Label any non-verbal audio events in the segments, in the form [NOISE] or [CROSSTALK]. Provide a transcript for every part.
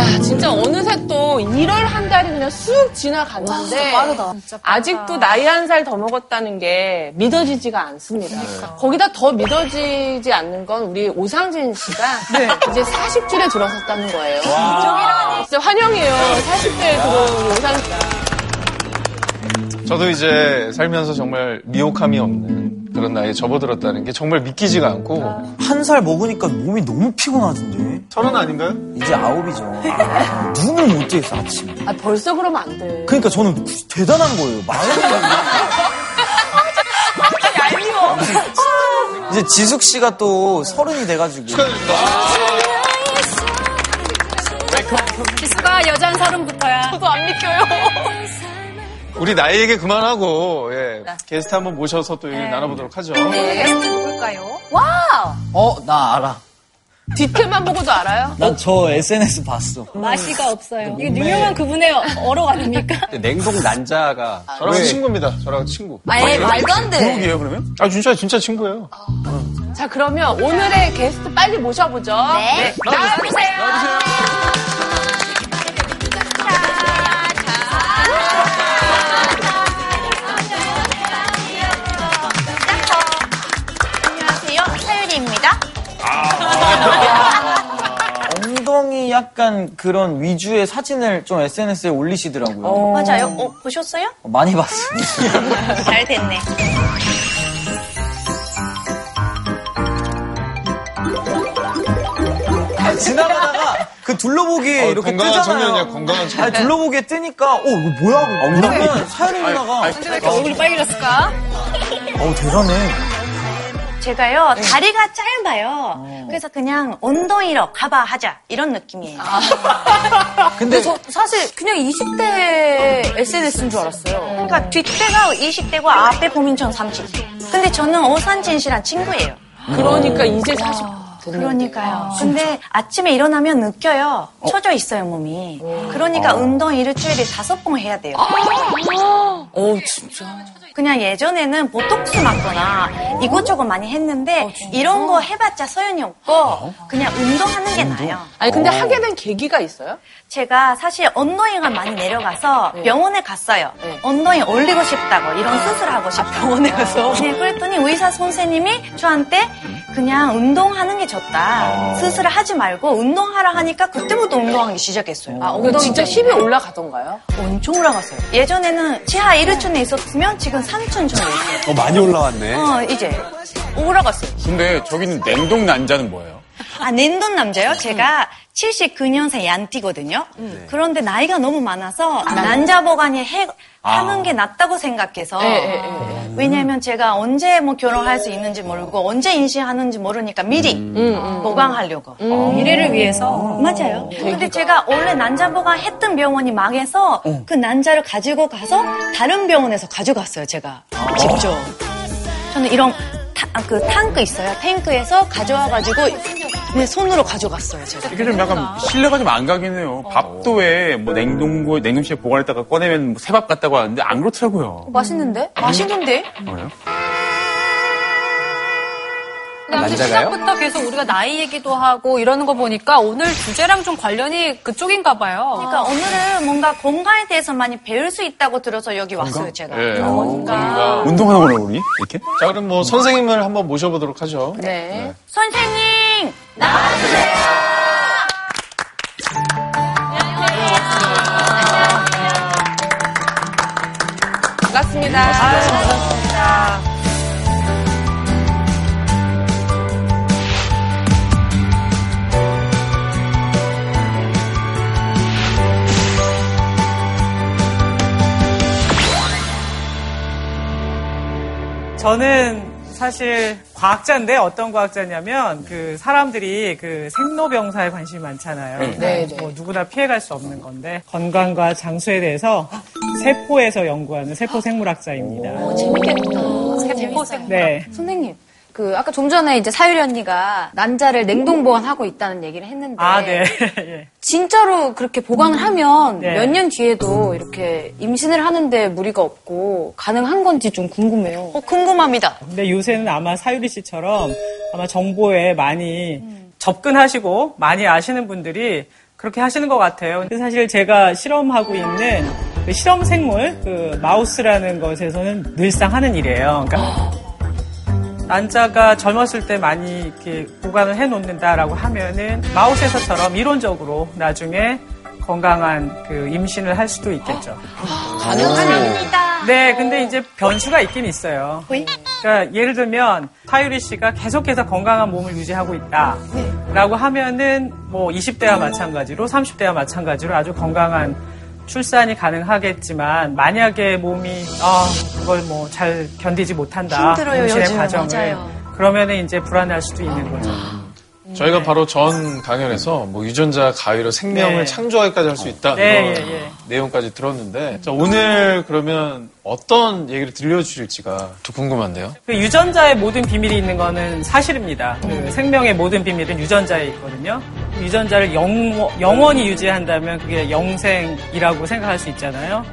야, 진짜 어느새 또 1월 한 달이 그냥 쑥 지나갔는데 빠르다. 아직도 나이 한 살 더 먹었다는 게 믿어지지가 않습니다. 거기다 더 믿어지지 않는 건 우리 오상진 씨가 [LAUGHS] 이제 40줄에 들어섰다는 거예요. 진짜 환영해요. 40줄에 들어온 오상진 저도 이제 살면서 정말 미혹함이 없는 그런 나이에 접어들었다는 게 정말 믿기지가 않고 한 살 먹으니까 몸이 너무 피곤하던데. 서른 아닌가요? 이제 아홉이죠. 눈을 못 떼겠어, 아침에. 아, 벌써 그러면 안 돼. 그러니까 저는 대단한 거예요. 마음이. 이제 지숙 씨가 또 서른이 돼가지고. 지수가 여잔 서른부터야. 저도 안 믿겨요. 우리 나이 얘기 그만하고 예, 게스트 한번 모셔서 또 얘기 나눠보도록 하죠. 게스트 누굴까요? 어, 나 알아. 뒤태만 보고도 알아요? 난 저 SNS 봤어. 마시가 없어요. 이게 유명한 그분의 어록 아닙니까? [LAUGHS] 냉동 난자가 저랑 친구입니다. 저랑 친구. 아예 말도 안 돼. 부록이에요 그러면? 아 진짜 진짜 친구예요. 자, 그러면 오늘의 게스트 빨리 모셔보죠. 네. 나와주세요. 안녕하세요. 약간 그런 위주의 사진을 좀 SNS에 올리시더라고요. 맞아요. 어, 보셨어요? 어, 많이 봤어요. [LAUGHS] 잘 됐네. 아, 지나가다가 그 둘러보기에 어, 이렇게 건강한 뜨잖아요. 청년이야, 건강한 청년. 아니, 둘러보기에 뜨니까, 어, 이거 뭐야? 엉덩이. 사연이 누나가, 근데 왜 이렇게 얼굴이 빨개졌을까? 어우, 대단해. 제가요, 다리가 짧아요. 그래서 그냥 엉덩이로 가봐 하자. 이런 느낌이에요. [LAUGHS] 근데 저 사실 그냥 20대 SNS인 줄 알았어요. 그러니까 뒷대가 20대고 앞에 보민천 30대. 근데 저는 오산진 씨랑 친구예요. 그러니까 이제 40 됐는데. 그러니까요. 근데 아침에 일어나면 느껴요. 처져 있어요, 몸이. 그러니까 운동 일주일에 다섯 번 해야 돼요. 어, 진짜. 그냥 예전에는 보톡스 맞거나 이것저것 많이 했는데 이런 거 해봤자 소용이 없고 그냥 운동하는 게 나아요. 아니, 근데 하게 된 계기가 있어요? 제가 사실 엉덩이가 많이 내려가서 병원에 갔어요. 네. 엉덩이 올리고 싶다고 이런 수술하고 싶다고. 병원에 가서? 네, 그랬더니 의사 선생님이 저한테 그냥 운동하는 게 좋다. 수술을 하지 말고 운동하라 하니까 그때부터 운동하기 시작했어요. 아, 엉덩이 진짜 힙이 올라가던가요? 엄청 올라갔어요. 예전에는 지하 1층에 있었으면 지금 3층 정도 있어요. 어, 많이 올라왔네. 어, 이제 올라갔어요. 근데 저기는 냉동 난자는 뭐예요? 아, 냉동 남자요? 제가 79년생 얀띠거든요. 그런데 나이가 너무 많아서 난자 보관이 해, 하는 게 낫다고 생각해서. 예, 예, 예. 왜냐면 제가 언제 뭐 결혼할 수 있는지 모르고 언제 임신하는지 모르니까 미리 보강하려고. 미래를 위해서. 맞아요. 근데 제가 원래 난자 보관했던 병원이 망해서 그 난자를 가지고 가서 다른 병원에서 가져갔어요, 제가. 직접. 저는 이런 타, 아, 그 탱크 있어요. 탱크에서 가져와가지고 내 손으로 가져갔어요, 제가. 이게 좀 약간 신뢰가 좀 안 가긴 해요. 밥도 왜 뭐 냉동고 냉동실에 보관했다가 꺼내면 뭐 새밥 같다고 하는데 안 그렇더라고요. 맛있는데? 맛있는데? 뭐예요? 근데 아무튼 난자가요? 시작부터 계속 우리가 나이 얘기도 하고 이러는 거 보니까 오늘 주제랑 좀 관련이 그쪽인가 봐요. 그러니까 오늘은 뭔가 건강에 대해서 많이 배울 수 있다고 들어서 여기 왔어요, 제가. 예. 그러니까. 운동하는 거라고 우리 이렇게? 자 그럼 뭐 선생님을 한번 모셔보도록 하죠. 네. 선생님! 반갑습니다. 저는 사실 과학자인데 어떤 과학자냐면 그 사람들이 그 생로병사에 관심이 많잖아요. 네, 네. 뭐 누구나 피해갈 수 없는 건데 건강과 장수에 대해서 세포에서 연구하는 세포 생물학자입니다. 세포생. 네. 선생님, 그 아까 좀 전에 이제 사유리 언니가 난자를 냉동 보관하고 있다는 얘기를 했는데 아, 네. [LAUGHS] 예. 진짜로 그렇게 보관을 하면 네. 몇년 뒤에도 이렇게 임신을 하는데 무리가 없고 가능한 건지 좀 궁금해요. 어, 궁금합니다. 근데 요새는 아마 사유리 씨처럼 아마 정보에 많이 접근하시고 많이 아시는 분들이 그렇게 하시는 것 같아요. 근데 사실 제가 실험하고 있는 그 실험 생물, 그 마우스라는 것에서는 늘상 하는 일이에요. 그러니까 난자가 젊었을 때 많이 이렇게 보관을 해 놓는다라고 하면은 마우스에서처럼 이론적으로 나중에 건강한 그 임신을 할 수도 있겠죠. 가능합니다. 네, 근데 이제 변수가 있긴 있어요. 그러니까 예를 들면 타유리 씨가 계속해서 건강한 몸을 유지하고 있다라고 하면은 뭐 20대와 마찬가지로 30대와 마찬가지로 아주 건강한 출산이 가능하겠지만 만약에 몸이 아 그걸 뭐 잘 견디지 못한다 힘들어요, 임신의. 과정을 맞아요. 그러면은 이제 불안할 수도 있는 거죠. 저희가 바로 전 강연에서 뭐 유전자 가위로 생명을 네. 창조하기까지 할 수 있다 네, 이런 예, 예. 내용까지 들었는데 자, 오늘 그러면 어떤 얘기를 들려주실지가 또 궁금한데요. 그 유전자의 모든 비밀이 있는 거는 사실입니다. 그 생명의 모든 비밀은 유전자에 있거든요. 유전자를 영, 영원히 유지한다면 그게 영생이라고 생각할 수 있잖아요.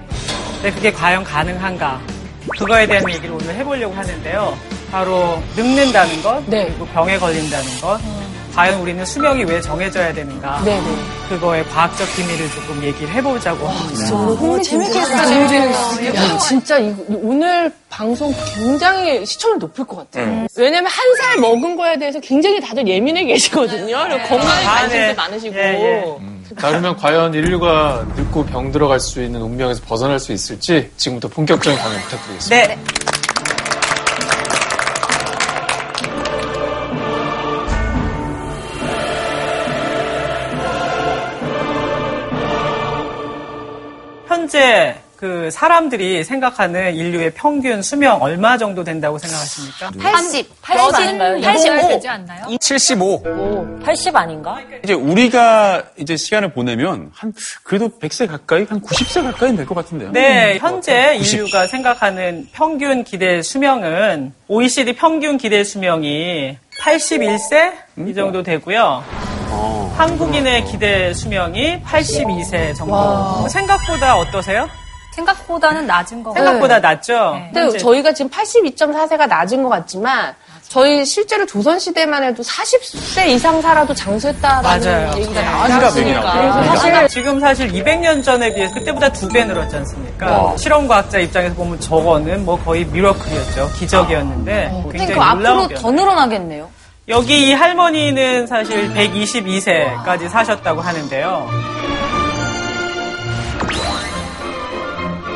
근데 그게 과연 가능한가? 그거에 대한 얘기를 오늘 해보려고 하는데요. 바로 늙는다는 것, 네. 그리고 병에 걸린다는 것, 과연 우리는 수명이 왜 정해져야 되는가? 네네. 그거의 과학적 비밀을 조금 얘기를 해보자고 합니다. 어, 재밌겠어요. 야, 진짜 이- 오늘 방송 굉장히 시청률 높을 것 같아요. 왜냐면 한 살 먹은 거에 대해서 굉장히 다들 예민해 계시거든요. 그리고 건강에 아, 관심도 네. 많으시고. 예, 예. 자 그러면 과연 인류가 늙고 병 들어갈 수 있는 운명에서 벗어날 수 있을지 지금부터 본격적인 강연 부탁드리겠습니다. 네. 현재 그 사람들이 생각하는 인류의 평균 수명 얼마 정도 된다고 생각하십니까? 80. 80 아닌가요? 85 되지 않나요? 75. 80 아닌가? 이제 우리가 이제 시간을 보내면 한 그래도 100세 가까이 한 90세 가까이 될 것 같은데요. 네, 현재 인류가 생각하는 평균 기대 수명은 OECD 평균 기대 수명이 81세 이 정도 되고요. 한국인의 기대 수명이 82세 정도. 생각보다 어떠세요? 생각보다는 낮은 거 같아요. 생각보다 낮죠? 네. 근데 저희가 지금 82.4세가 낮은 것 같지만 저희 실제로 조선시대만 해도 40세 이상 살아도 장수했다라는 맞아요. 얘기가 네. 나왔으니까. 그래서 그래서 사실 지금 사실 200년 전에 비해서 그때보다 두 배 늘었지 않습니까? 실험 과학자 입장에서 보면 저거는 뭐 거의 미러클이었죠. 기적이었는데 굉장히 그러니까 놀라운 앞으로 더 늘어나겠네요. 여기 이 할머니는 사실 122세까지 사셨다고 하는데요.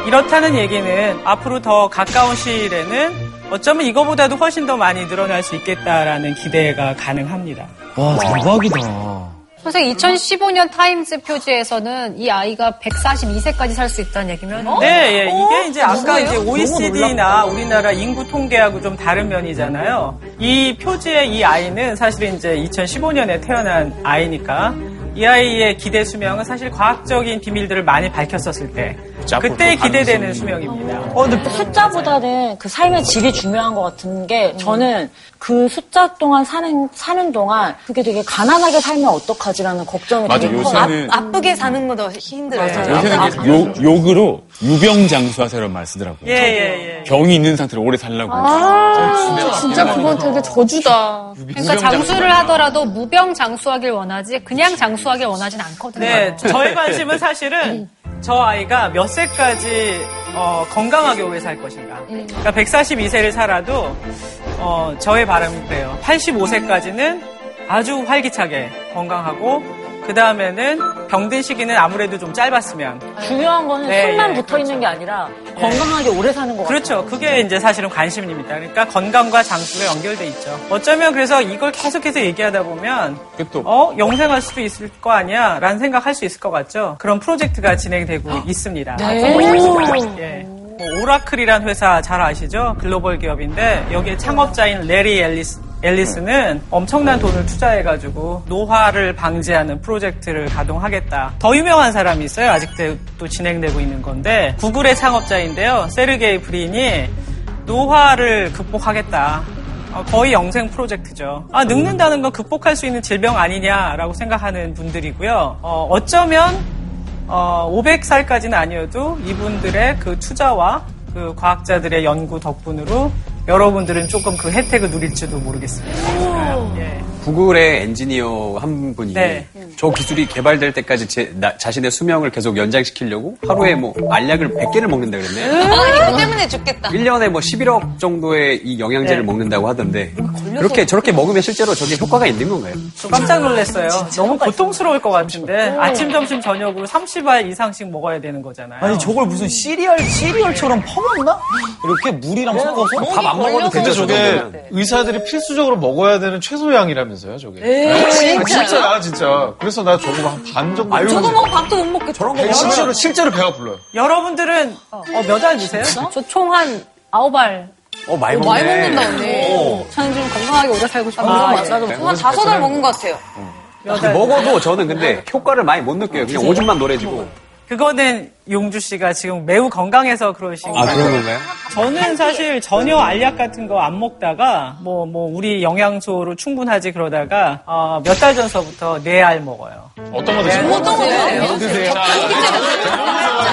이렇다는 얘기는 앞으로 더 가까운 시일에는 어쩌면 이거보다도 훨씬 더 많이 늘어날 수 있겠다라는 기대가 가능합니다. 와, 대박이다. 선생님 2015년 타임스 표지에서는 이 아이가 142세까지 살 수 있다는 얘기면 네, 예. 이게 이제 아까 이제 OECD나 우리나라 인구 통계하고 좀 다른 면이잖아요. 이 표지의 이 아이는 사실 이제 2015년에 태어난 아이니까 이 아이의 기대 수명은 사실 과학적인 비밀들을 많이 밝혔었을 때 그때 기대되는 수명입니다. 어, 근데 숫자보다는 그 삶의 질이 중요한 것 같은 게 저는 그 숫자 동안 사는 사는 동안 그게 되게 가난하게 살면 어떡하지라는 걱정이 맞아, 되게 커. 요새는 아프게 사는 것도 힘들어요. 요새는 이제 욕, 욕으로 유병장수하세요라는 말 쓰더라고요. 예, 예, 예. 병이 있는 상태로 오래 살라고. 진짜 그건 되게 저주다. 그러니까 장수를 하더라도 무병 장수하길 원하지 그냥 장수하길 원하진 않거든요. 네, 저의 관심은 사실은 저 아이가 몇 세까지 어, 건강하게 오래 살 것인가. 그러니까 142세를 살아도 어, 저의 바람은 그래요. 85세까지는 아주 활기차게 건강하고 그 다음에는 병든 시기는 아무래도 좀 짧았으면 중요한 거는 네, 술만 예, 붙어 있는 게 아니라 건강하게 오래 사는 것 같아요. 그렇죠. 그게 이제 사실은 관심입니다. 그러니까 건강과 장수가 연결돼 있죠. 어쩌면 그래서 이걸 계속해서 얘기하다 보면 어 영생할 수도 있을 거 아니야 라는 생각할 수 있을 것 같죠. 그런 프로젝트가 진행되고 있습니다. 예. 뭐 오라클이란 회사 잘 아시죠? 글로벌 기업인데 여기에 창업자인 레리 앨리스 앨리스는 엄청난 돈을 투자해가지고 노화를 방지하는 프로젝트를 가동하겠다. 더 유명한 사람이 있어요. 아직도 진행되고 있는 건데 구글의 창업자인데요. 세르게이 브린이 노화를 극복하겠다. 어, 거의 영생 프로젝트죠. 아, 늙는다는 건 극복할 수 있는 질병 아니냐라고 생각하는 분들이고요. 어, 어쩌면 어, 500살까지는 아니어도 이분들의 그 투자와 그 과학자들의 연구 덕분으로 여러분들은 조금 그 혜택을 누릴지도 모르겠습니다. 예. 구글의 엔지니어 한 분이 네. 저 기술이 개발될 때까지 제, 나- 자신의 수명을 계속 연장시키려고 하루에 뭐 알약을 100개를 먹는다 그랬네요. 아, 이거 때문에 죽겠다. 1년에 뭐 11억 정도의 이 영양제를 네. 먹는다고 하던데 그렇게 저렇게 먹으면 실제로 저게 효과가 있는 건가요? 저 깜짝 놀랐어요. 너무 고통스러울 것 같은데 아침, 점심, 저녁으로 30알 이상씩 먹어야 되는 거잖아요. 아니 저걸 무슨 시리얼 시리얼처럼 퍼먹나? 이렇게 물이랑 섞어서 밥 안 먹어도 저 저게. 의사들이 필수적으로 먹어야 되는 최소량이라면 서요, 저게. 아, 진짜야, 진짜. 그래서 나 저거 한 반 정도. 아유, 저거 먹으면 밥도 못 먹겠죠. 저런 거 실제로, 실제로 배가 불러요. 여러분들은 어, 몇알 드세요? 저 총 한 아홉 알. 어, 많이 먹네. 많이 먹는다, 언니. 저는 좀 건강하게 오래 살고 싶어요. 아, 네. 한 다섯 알 먹은 것 같아요. 몇 알? 먹어도 저는 근데 효과를 많이 못 느껴요. 그냥 오줌만 노래지고. 그거는 용주 씨가 지금 매우 건강해서 그러신 아, 거예요. 그런 건가요? 저는 사실 전혀 알약 같은 거 안 먹다가 뭐 뭐 우리 영양소로 충분하지 그러다가 어, 몇 달 전서부터 네알 먹어요. 어떤 거 드세요? 어떤 거 드세요?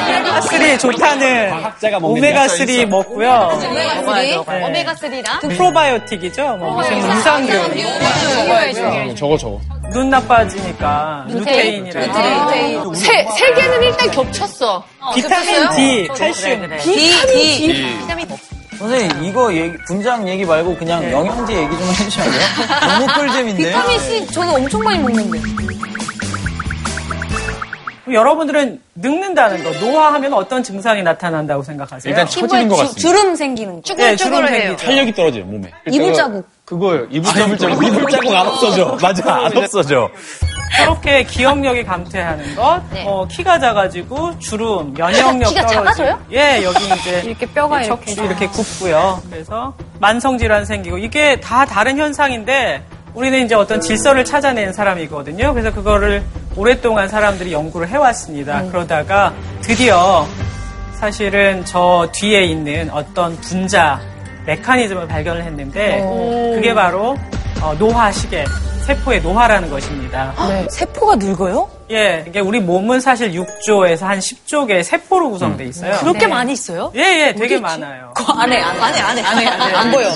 오메가3 좋다는 과학자가 먹는 오메가3 먹고요. 오메가3? 오메가3랑? 프로바이오틱이죠. 뭐 무슨 유산균. 음, 저거, 저거. 눈 나빠지니까 루테인이랑 세, 세 개는 일단 겹쳤어. 비타민 D, 칼슘. D, D. 선생님 이거 얘기, 분장 얘기 말고 그냥 영양제 얘기 좀 해주시면 안 돼요? [LAUGHS] 너무 꿀잼인데 비타민 C 저는 엄청 많이 먹는데. 그럼 여러분들은 늙는다는 거, 노화하면 어떤 증상이 나타난다고 생각하세요? 일단 처지는 것 같습니다. 주름 생기는 거. 예, 주름 생기죠. 탄력이 떨어져요, 몸에. 이불 자국. 그거예요. 이불 자국. 이불 자국 안 없어져. 맞아, 안 없어져. 저렇게 기억력이 감퇴하는 것, 어, 키가 작아지고 주름, 면역력 키가 떨어지고. 작아져요? 예, 여기 이제 이렇게 뼈가 척추 이렇게. 이렇게 굽고요. 그래서 만성 질환 생기고 이게 다 다른 현상인데 우리는 이제 어떤 질서를 찾아낸 사람이거든요. 그래서 그거를 오랫동안 사람들이 연구를 해왔습니다. 그러다가 드디어 사실은 저 뒤에 있는 어떤 분자 메커니즘을 발견을 했는데 그게 바로 어, 노화 시계, 세포의 노화라는 것입니다. 세포가 늙어요? 예, 이게 우리 몸은 사실 6조에서 한 10조 개의 세포로 구성돼 있어요. 그렇게 많이 있어요? 예, 예, 되게 많아요. 안해, 안해, 안해, 안해, 안해. 안 보여.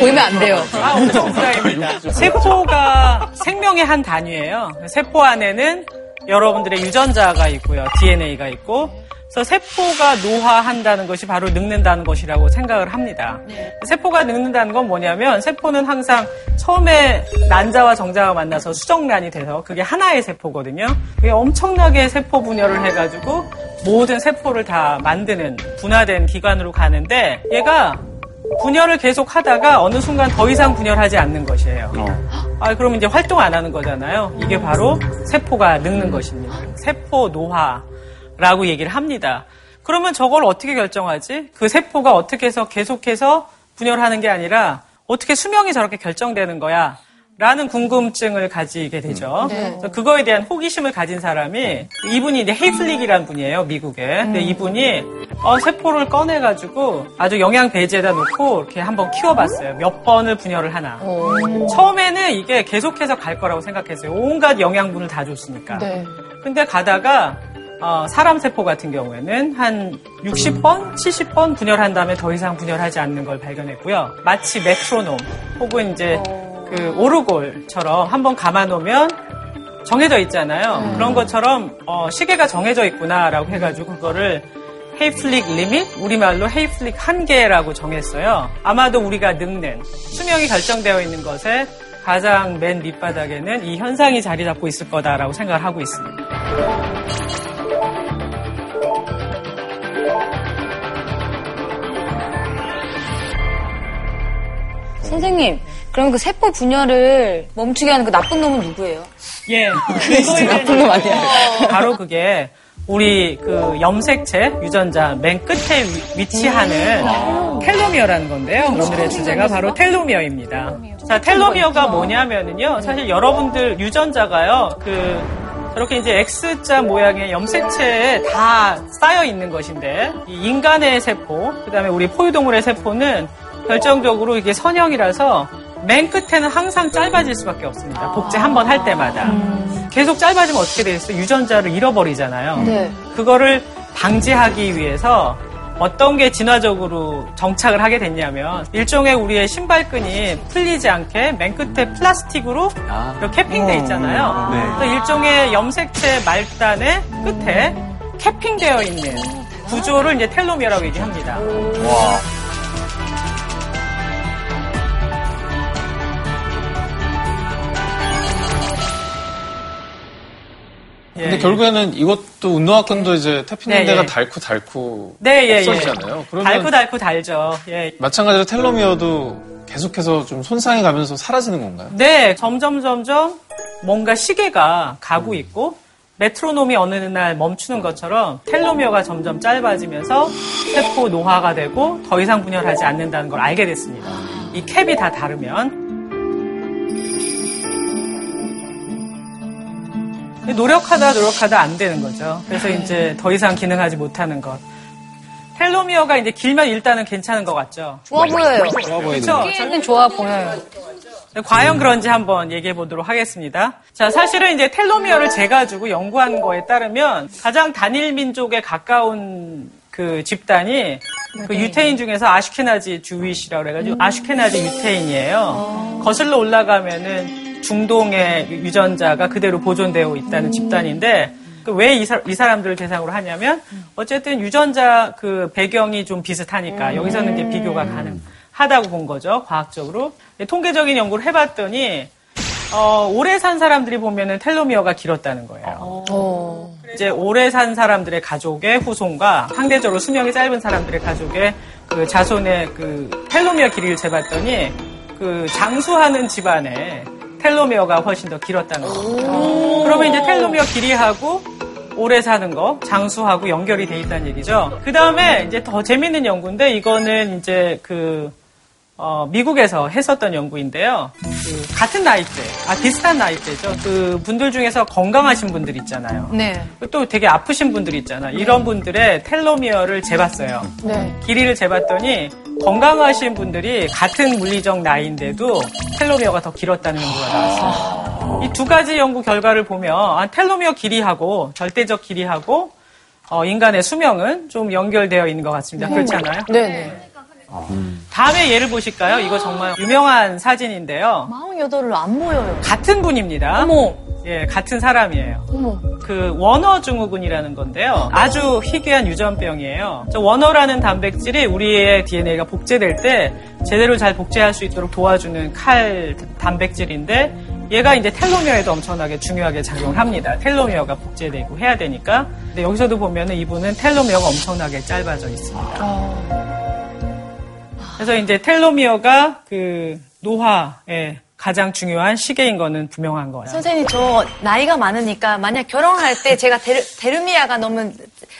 보이면 안 돼요. 아, 엄청 부자입니다. [LAUGHS] 세포가 생명의 한 단위예요. 세포 안에는 여러분들의 유전자가 있고요. DNA가 있고. 그래서 세포가 노화한다는 것이 바로 늙는다는 것이라고 생각을 합니다. 세포가 늙는다는 건 뭐냐면 세포는 항상 처음에 난자와 정자가 만나서 수정란이 돼서 그게 하나의 세포거든요. 그게 엄청나게 세포 분열을 해가지고 모든 세포를 다 만드는 분화된 기관으로 가는데 얘가 분열을 계속 하다가 어느 순간 더 이상 분열하지 않는 것이에요. 아, 그러면 이제 활동 안 하는 거잖아요. 이게 바로 세포가 늙는 것입니다. 세포 노화 라고 얘기를 합니다. 그러면 저걸 어떻게 결정하지? 그 세포가 어떻게 해서 계속해서 분열하는 게 아니라 어떻게 수명이 저렇게 결정되는 거야? 라는 궁금증을 가지게 되죠. 그래서 그거에 대한 호기심을 가진 사람이 이분이 이제 헤이플릭이라는 분이에요, 미국에. 근데 이분이 어, 세포를 꺼내가지고 아주 영양 배지에다 놓고 이렇게 한번 키워봤어요. 몇 번을 분열을 하나. 처음에는 이게 계속해서 갈 거라고 생각했어요. 온갖 영양분을 다 줬으니까. 근데 가다가 어, 사람 세포 같은 경우에는 한 60번, 70번 분열한 다음에 더 이상 분열하지 않는 걸 발견했고요. 마치 메트로놈 혹은 이제 그 오르골처럼 한번 감아놓으면 정해져 있잖아요. 그런 것처럼 어, 시계가 정해져 있구나라고 해가지고 그거를 헤이플릭 리밋, 우리말로 헤이플릭 한계라고 정했어요. 아마도 우리가 늙는 수명이 결정되어 있는 것에 가장 맨 밑바닥에는 이 현상이 자리 잡고 있을 거다라고 생각을 하고 있습니다. 선생님, 그럼 그 세포 분열을 멈추게 하는 그 나쁜 놈은 누구예요? 예, [LAUGHS] 그거에 나쁜 놈 아니야. [LAUGHS] 바로 그게 우리 그 염색체 유전자 맨 끝에 위- 위치하는 텔로미어라는 건데요. 오늘의 주제가 바로 텔로미어입니다. 자, 텔로미어가 뭐냐면은요. 사실 여러분들 유전자가요. 그 저렇게 이제 X자 모양의 염색체에 다 쌓여 있는 것인데 이 인간의 세포, 그다음에 우리 포유동물의 세포는 결정적으로 이게 선형이라서 맨 끝에는 항상 짧아질 수밖에 없습니다. 복제 한 번 할 때마다. 계속 짧아지면 어떻게 되겠어요? 유전자를 잃어버리잖아요. 그거를 방지하기 위해서 어떤 게 진화적으로 정착을 하게 됐냐면 일종의 우리의 신발끈이 풀리지 않게 맨 끝에 플라스틱으로 이렇게 캐핑돼 있잖아요. 네. 그래서 일종의 염색체 말단의 끝에 캐핑되어 있는 구조를 이제 텔로미어라고 얘기합니다. 근데 예, 결국에는 이것도 운동화끈도 이제 태피는 네, 데가 예. 닳고 닳고 네, 예, 예. 없어지잖아요. 그러면 달고 달고 달죠. 예. 마찬가지로 텔로미어도 계속해서 좀 손상이 가면서 사라지는 건가요? 네, 점점 점점 뭔가 시계가 가고 있고 메트로놈이 어느 날 멈추는 것처럼 텔로미어가 점점 짧아지면서 세포 노화가 되고 더 이상 분열하지 않는다는 걸 알게 됐습니다. 이 캡이 다 다르면 노력하다 노력하다 안 되는 거죠. 그래서 이제 더 이상 기능하지 못하는 것. 텔로미어가 이제 길면 일단은 괜찮은 것 같죠. 좋아 보여요. 그렇죠. 저는 좋아 보여요. 과연 그런지 한번 얘기해 보도록 하겠습니다. 자, 사실은 이제 텔로미어를 재가지고 연구한 거에 따르면 가장 단일 민족에 가까운 그 집단이 그 유태인 중에서 아슈케나지 주윗이라고 그래가지고 아슈케나지 유태인이에요. 거슬러 올라가면은 중동의 유전자가 그대로 보존되어 있다는 집단인데 그왜이 사람들을 대상으로 하냐면 어쨌든 유전자 그 배경이 좀 비슷하니까 여기서는 이제 비교가 가능하다고 본 거죠 과학적으로. 통계적인 연구를 해봤더니 어, 오래 산 사람들이 보면은 텔로미어가 길었다는 거예요. 이제 오래 산 사람들의 가족의 후손과 상대적으로 수명이 짧은 사람들의 가족의 그 자손의 그 텔로미어 길이를 재봤더니 그 장수하는 집안에 텔로미어가 훨씬 더 길었다는 거예요. 그러면 이제 텔로미어 길이하고 오래 사는 거, 장수하고 연결이 돼 있다는 얘기죠. 그 다음에 이제 더 재밌는 연구인데 이거는 이제 그 어, 미국에서 했었던 연구인데요. 그 같은 나이대, 아 비슷한 나이대죠. 그 분들 중에서 건강하신 분들 있잖아요. 네. 또 되게 아프신 분들 있잖아 요. 이런 분들의 텔로미어를 재봤어요. 네. 길이를 재봤더니 건강하신 분들이 같은 물리적 나이인데도 텔로미어가 더 길었다는 연구가 나왔어요. 이 두 가지 연구 결과를 보면 아, 텔로미어 길이하고 절대적 길이하고 어, 인간의 수명은 좀 연결되어 있는 것 같습니다. 그렇지 않아요? 네네. 다음에 예를 보실까요? 이거 정말 유명한 사진인데요. 48로 안 보여요. 같은 분입니다. 어머. 예, 같은 사람이에요. 어머. 그 원어 증후군이라는 건데요. 아주 희귀한 유전병이에요. 저 원어라는 단백질이 우리의 DNA가 복제될 때 제대로 잘 복제할 수 있도록 도와주는 칼 단백질인데 얘가 이제 텔로미어에도 엄청나게 중요하게 작용을 합니다. 텔로미어가 복제되고 해야 되니까. 근데 여기서도 보면은 이분은 텔로미어가 엄청나게 짧아져 있습니다. 그래서 이제 텔로미어가 그 노화에 가장 중요한 시계인 거는 분명한 거예요. 선생님, 저 나이가 많으니까 만약 결혼할 때 제가 데르, 데르미아가 너무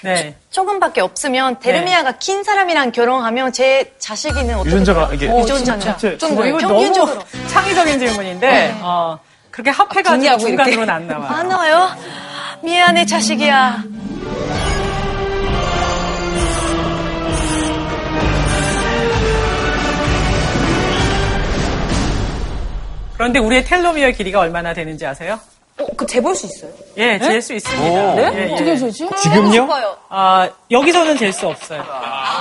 네. 조금밖에 없으면 데르미아가 긴 사람이랑 결혼하면 제 자식이는 어떻게 유전자가 이게 유전자는 좀 뭐 이거 평균적으로 너무 창의적인 질문인데 어, 그렇게 합해가지고 분리하고 중간으로는 안 나와요. 안 나와요? 미안해 자식이야. 그런데 우리의 텔로미어 길이가 얼마나 되는지 아세요? 어, 그 재볼 수 있어요? 예, 잴수 있습니다. 네? 예, 예. 어떻게 재지? 지금요? 아, 여기서는 잴 수 없어요.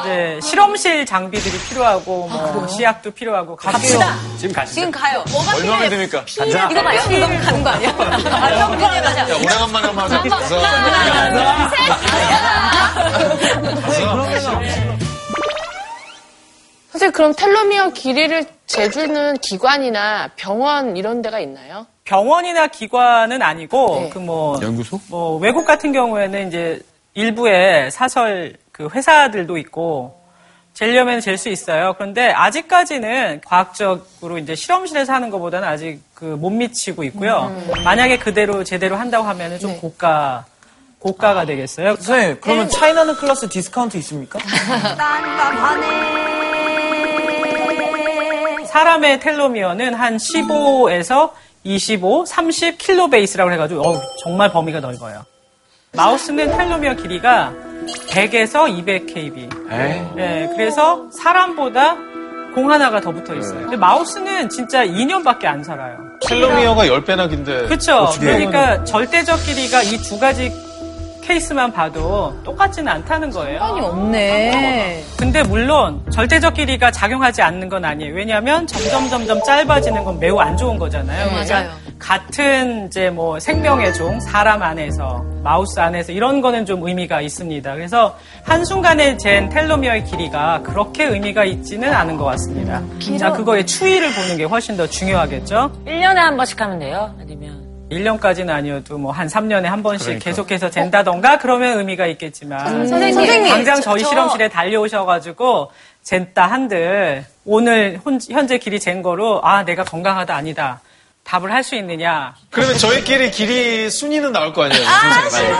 이제 실험실 장비들이 필요하고 뭐 시약도 필요하고 갑시다. 지금 가시죠. 지금 가요. 얼마나 됩니까? 가자. 이거 봐요. 이거 가는 거 아니야? 아, 형편에 가자. 오래간만에 한번 하자. 선생님, 그럼 텔로미어 길이를 재주는 기관이나 병원 이런 데가 있나요? 병원이나 기관은 아니고 네. 그 뭐 연구소? 뭐 외국 같은 경우에는 이제 일부의 사설 그 회사들도 있고 재려면 잴 수 있어요. 그런데 아직까지는 과학적으로 이제 실험실에서 하는 것보다는 아직 그 못 미치고 있고요. 만약에 그대로 제대로 한다고 하면은 좀 고가 고가가 되겠어요. 선생님, 그러면 차이나는 클래스 디스카운트 있습니까? [LAUGHS] 사람의 telomere는 한 15에서 25, 30 kilobase라고 해가지고 어우, 정말 범위가 넓어요. 마우스는 텔로미어 길이가 100에서 200 kb. 네, 그래서 사람보다 공 하나가 더 붙어 있어요. 근데 마우스는 진짜 2년밖에 안 살아요. 텔로미어가 10배나 긴데. 그렇죠. 그러니까 절대적 길이가 이 두 가지 케이스만 봐도 똑같지는 않다는 거예요. 상관이 없네. 근데 물론 절대적 길이가 작용하지 않는 건 아니에요. 왜냐하면 점점 점점 짧아지는 건 매우 안 좋은 거잖아요. 그러니까 맞아요. 같은 이제 뭐 생명의 종, 사람 안에서, 마우스 안에서 이런 거는 좀 의미가 있습니다. 그래서 한순간에 잰 텔로미어의 길이가 그렇게 의미가 있지는 않은 것 같습니다. 자, 그거의 추이를 보는 게 훨씬 더 중요하겠죠? 1년에 한 번씩 하면 돼요? 아니면? 1년까지는 아니어도 뭐 한 3년에 한 번씩 계속해서 잰다던가 그러면 의미가 있겠지만 선생님. 당장 저희 저- 실험실에 달려오셔가지고 쟀다 한들 오늘 혼- 현재 길이 잰 거로 아 내가 건강하다 아니다. 답을 할 수 있느냐? 그러면 저희끼리 길이 순위는 나올 거 아니에요? 선생님.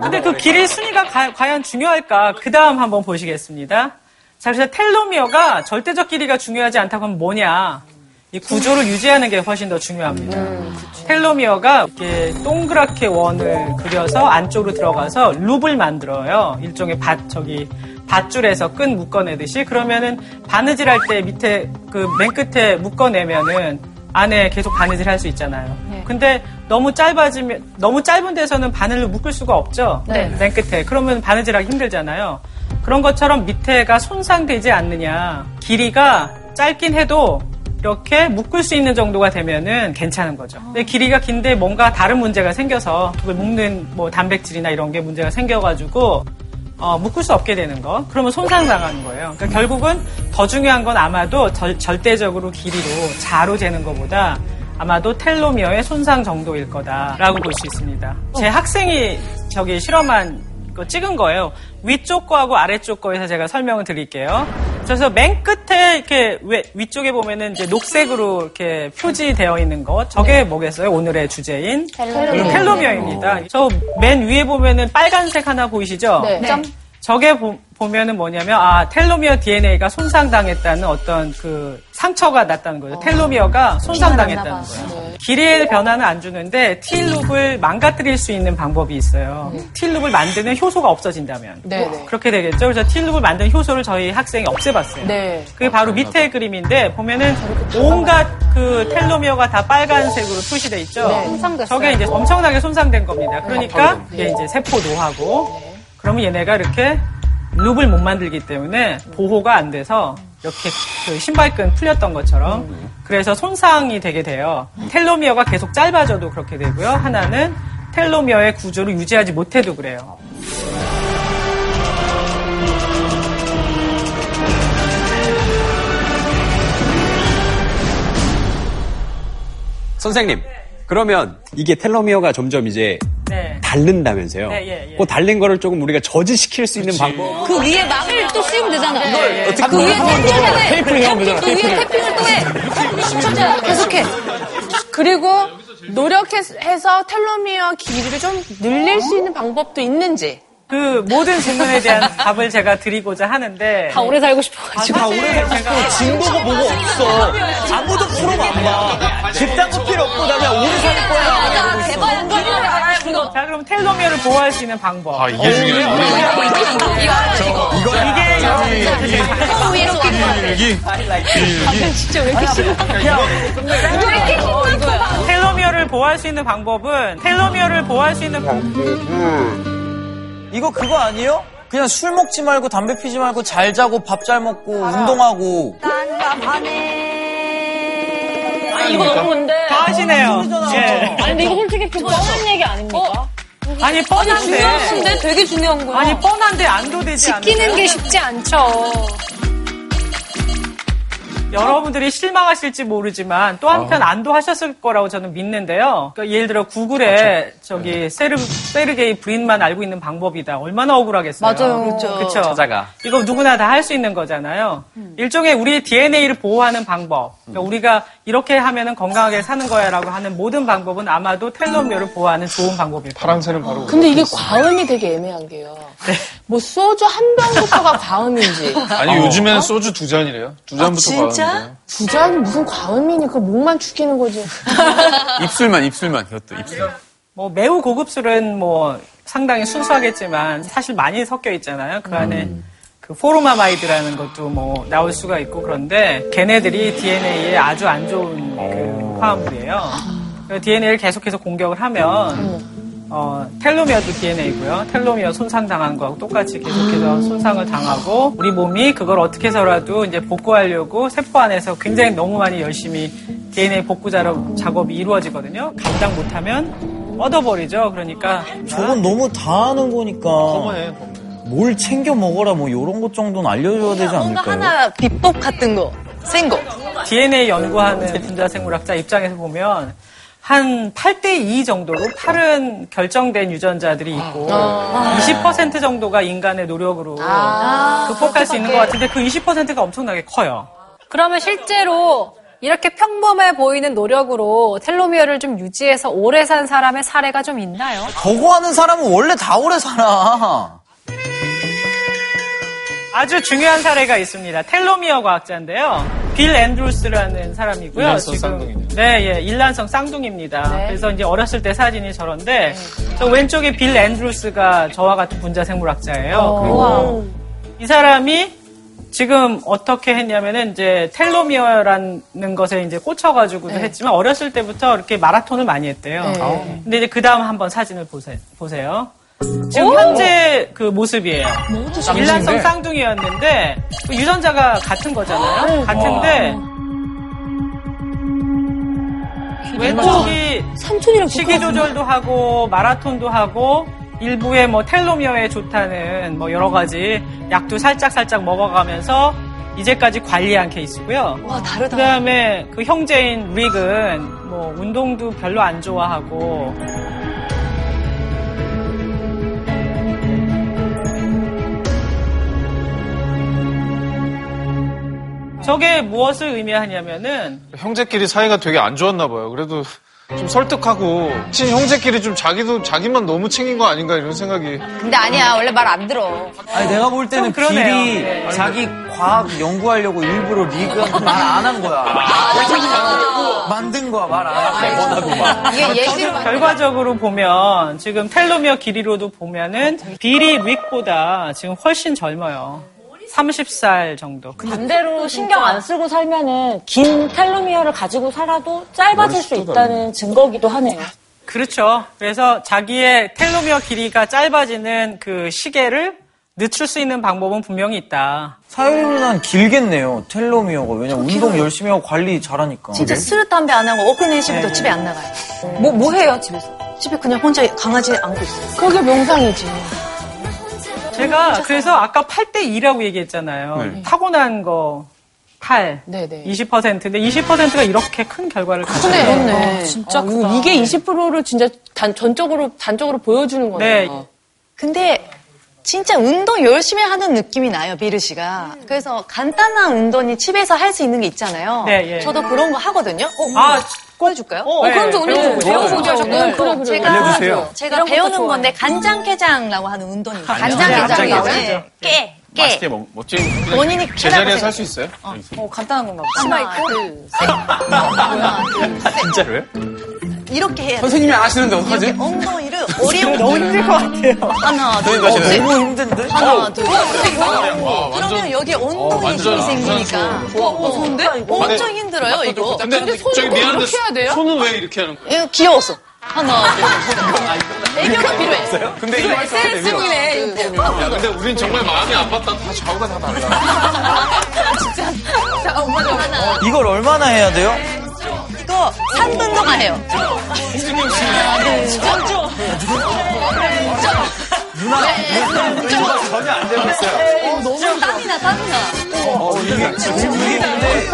근데 그 길이 순위가 가- 과연 중요할까? 그 다음 한번 보시겠습니다. 자 그래서 텔로미어가 절대적 길이가 중요하지 않다고 하면 뭐냐 이 구조를 유지하는 게 훨씬 더 중요합니다. 텔로미어가 이렇게 동그랗게 원을 그려서 안쪽으로 들어가서 룹을 만들어요. 일종의 밧 저기 밧줄에서 끈 묶어내듯이 그러면은 바느질 할 때 밑에 그 맨 끝에 묶어내면은 안에 계속 바느질 할 수 있잖아요. 근데 너무 짧아지면 너무 짧은 데서는 바늘로 묶을 수가 없죠. 네. 맨 끝에 그러면 바느질하기 힘들잖아요. 그런 것처럼 밑에가 손상되지 않느냐. 길이가 짧긴 해도 이렇게 묶을 수 있는 정도가 되면은 괜찮은 거죠. 근데 길이가 긴데 뭔가 다른 문제가 생겨서 그걸 묶는 뭐 단백질이나 이런 게 문제가 생겨가지고 어, 묶을 수 없게 되는 거. 그러면 손상당하는 거예요. 그러니까 결국은 더 중요한 건 아마도 절, 절대적으로 길이로 자로 재는 것보다 아마도 텔로미어의 손상 정도일 거다라고 볼 수 있습니다. 제 학생이 저기 실험한 거 찍은 거예요. 위쪽 거하고 아래쪽 거에서 제가 설명을 드릴게요. 그래서 맨 끝에 이렇게 왜- 위쪽에 보면은 이제 녹색으로 이렇게 표지되어 있는 거, 저게 뭐겠어요? 오늘의 주제인 텔로미어입니다. 저 맨 위에 보면은 빨간색 하나 보이시죠? 네. 점. 저게 보, 보면은 뭐냐면 아 텔로미어 DNA가 손상당했다는 어떤 그 상처가 났다는 거죠. 텔로미어가 손상당했다는 거예요. 길이의 변화는 안 주는데 T룹을 망가뜨릴 수 있는 방법이 있어요. T룹을 만드는 효소가 없어진다면 네, 네. 그렇게 되겠죠. 그래서 T룹을 만드는 효소를 저희 학생이 없애봤어요. 네. 그게 바로 밑에 그림인데 보면은 온갖 그 텔로미어가 다 빨간색으로 표시돼 있죠. 손상됐어요. 저게 이제 엄청나게 손상된 겁니다. 그러니까 이게 이제 세포 노화고 그러면 얘네가 이렇게 룹을 못 만들기 때문에 보호가 안 돼서 이렇게 그 신발끈 풀렸던 것처럼 그래서 손상이 되게 돼요. 텔로미어가 계속 짧아져도 그렇게 되고요. 하나는 텔로미어의 구조를 유지하지 못해도 그래요. 선생님, 그러면 이게 텔로미어가 점점 이제 네. 닳는다면서요? 네, 예, 예. 그 닳는 거를 조금 우리가 저지시킬 수 있는 방법. 그 위에 막을 또 씌우면 되잖아. 어떻게 그 위에. 테이프를 하면 되잖아. 그 위에 태핑을 또 해. 계속해. 그리고 노력해서 텔로미어 길이를 좀 늘릴 수 있는 방법도 있는지. 그 모든 질문에 대한 [LAUGHS] 답을 제가 드리고자 하는데 다 오래 살고 싶어가지고. 다 오래 제가 증거가 뭐가 없어. 아무도 프로가 안 봐. 집단 거 필요 없고 나 그냥 오래 살 거야. 대박. 자 그럼 텔로미어를 보호할 수 있는 방법 아, 이게 중요해. 텔로미어를 보호할 수 있는 방법은 텔로미어를 보호할 수 있는 방- 이거 그거 아니에요? 그냥 술 먹지 말고 담배 피지 말고 잘 자고 밥 잘 먹고 운동하고 이거 너무 근데. 다 하시네요. 예. 아니, 근데 이거 솔직히 그 뻔한 얘기 아닙니까? 아니 뻔한데 중요한데 되게 중요한 거야. 아니 뻔한데 안 도 되지 지키는 않나요? 게 쉽지 않죠. 여러분들이 실망하실지 모르지만 또 한편 안도하셨을 거라고 저는 믿는데요. 그러니까 예를 들어 구글에 저기 세르 세르게이 브린만 알고 있는 방법이다. 얼마나 억울하겠어요. 맞아요. 그렇죠. 그쵸? 찾아가. 이거 누구나 다 할 수 있는 거잖아요. 일종의 우리의 DNA를 보호하는 방법. 그러니까 우리가 이렇게 하면은 건강하게 사는 거야라고 하는 모든 방법은 아마도 텔로미어를 보호하는 좋은 방법일 거예요. 파란새는 바로. 근데 이게 과음이 되게 애매한 게요. 뭐 소주 한 병부터가 과음인지 아니, 요즘에는 소주 두 잔이래요. 두 잔부터 과음 두 잔이 무슨 과음이니? 그 목만 죽이는 거지. [LAUGHS] 입술만, 입술만. 그것도 입술. 뭐 매우 고급 술은 뭐 상당히 순수하겠지만 사실 많이 섞여 있잖아요. 그 안에 그 formamide라는 것도 뭐 나올 수가 있고 그런데 걔네들이 DNA에 아주 안 좋은 그 화합물이에요. DNA를 계속해서 공격을 하면 어, telomere도 DNA고요. telomere 손상당한 거하고 똑같이 계속해서 손상을 당하고 우리 몸이 그걸 어떻게 해서라도 이제 복구하려고 세포 안에서 굉장히 너무 많이 열심히 DNA 복구 작업- 작업이 이루어지거든요. 감당 못하면 뻗어버리죠. 그러니까 저건 너무 다 하는 거니까. 허무해. 뭘 챙겨 먹어라 뭐 이런 것 정도는 알려줘야 되지 뭔가 않을까요? 하나 비법 같은 거, 센 거. DNA 연구하는 분자 생물학자 입장에서 보면 한 8대 2 정도로 팔은 결정된 유전자들이 있고 20% 정도가 인간의 노력으로 극복할 수 있는 것 같은데 그 20%가 엄청나게 커요. 그러면 실제로 이렇게 평범해 보이는 노력으로 텔로미어를 좀 유지해서 오래 산 사람의 사례가 좀 있나요? 저거 하는 사람은 원래 다 오래 살아. 아주 중요한 사례가 있습니다. 텔로미어 과학자인데요. 빌 앤드루스라는 사람이고요. 일란성 쌍둥이네요. 네, 예, 일란성 쌍둥이입니다. 그래서 이제 어렸을 때 사진이 저런데 저 왼쪽에 빌 앤드루스가 저와 같은 분자 생물학자예요. 그리고 이 사람이 지금 어떻게 했냐면은 이제 텔로미어라는 것에 이제 꽂혀가지고도 했지만 어렸을 때부터 이렇게 마라톤을 많이 했대요. 근데 이제 그 다음 한번 사진을 보세, 보세요. 지금 현재 그 모습이에요. 일란성 쌍둥이였는데 그 유전자가 같은 거잖아요. 같은데 왼쪽이 삼촌이랑 식이 조절도 하고 마라톤도 하고 일부에 뭐 텔로미어에 좋다는 뭐 여러 가지 약도 살짝 살짝 먹어가면서 이제까지 관리한 케이스고요. 와, 다르다. 그다음에 그 형제인 릭은 뭐 운동도 별로 안 좋아하고 저게 무엇을 의미하냐면은 형제끼리 사이가 되게 안 좋았나 봐요. 그래도 좀 설득하고 친 형제끼리 좀 자기도 자기만 너무 챙긴 거 아닌가 이런 생각이 근데 아니야, 원래 말 안 들어. 아니 내가 볼 때는. 빌이 네. 자기 과학 연구하려고 일부러 리그한테 말안 한 거야. 만든 거야 말 안 하고. 이게 예시로 결과적으로 보면 지금 텔로미어 길이로도 보면은 빌이 릭보다 지금 훨씬 젊어요. 30살 정도. 반대로 신경 안 쓰고 살면은 긴 텔로미어를 가지고 살아도 짧아질 수 있다는 증거기도 하네요. 그렇죠. 그래서 자기의 텔로미어 길이가 짧아지는 그 시계를 늦출 수 있는 방법은 분명히 있다. 누나는 길겠네요. 텔로미어가. 왜냐면 운동 열심히 하고 관리 잘하니까. 진짜 술, 담배 안 하고 어그네시부터 네. 집에 안 나가요. 뭐, 뭐 해요, 집에서? 집에 그냥 혼자 강아지 안고 있어요. 그게 명상이지. 제가 그래서 아까 8대 2라고 얘기했잖아요. 타고난 거 8, 네네. 20%인데 20%가 이렇게 큰 결과를 가져요. 그러네. 진짜 어, 크다. 이게 20%를 진짜 단, 전적으로, 단적으로 보여주는 거네요. 네. 근데 진짜 운동 열심히 하는 느낌이 나요, 비르 씨가. 그래서 간단한 운동이 집에서 할 수 있는 게 있잖아요. 네, 예. 저도 그런 거 하거든요. 어, 아, 보여줄까요? 어, 그럼 좀 오늘 좀 배워보죠. 저는. 그래. 제가 알려주세요. 제가 이런 것도 배우는. 건데 간장게장이라고 하는 운동이 있어요. 간장게장. 간장게장. 간장게장. 깨, 깨. 맛있게 먹, 먹지. 본인이 제자리에서. 할 수 있어요? 어, 간단한 건가 보다. 하나, 둘, 셋. 진짜로요? 이렇게 해야 돼. 선생님이 안 하시는데 어떡하지? 엉덩이를 어려운 너무 힘들 것 같아요. 하나, 둘, 어, 셋. 너무 힘든데? 하나, 둘, 셋. 그러면 여기 엉덩이 완전 힘이 생기니까. 어, 좋은데? 엄청 힘들어요, 이거. 근데, 손을 이렇게 해야 돼요? 손은 왜 이렇게 하는? 이거 귀여웠어. 하나, 둘, 셋. 애교가 필요해. 근데 이거 야, 근데 우린 정말 마음이 아팠다. 다 좌우가 다 달라. [LAUGHS] 이걸 얼마나 해야 돼요? 이거 3분 동안 해요. 전혀 안 되고 있어요. 너무 땀이 나, 땀이 나. 어, 이게 지금 이게 근데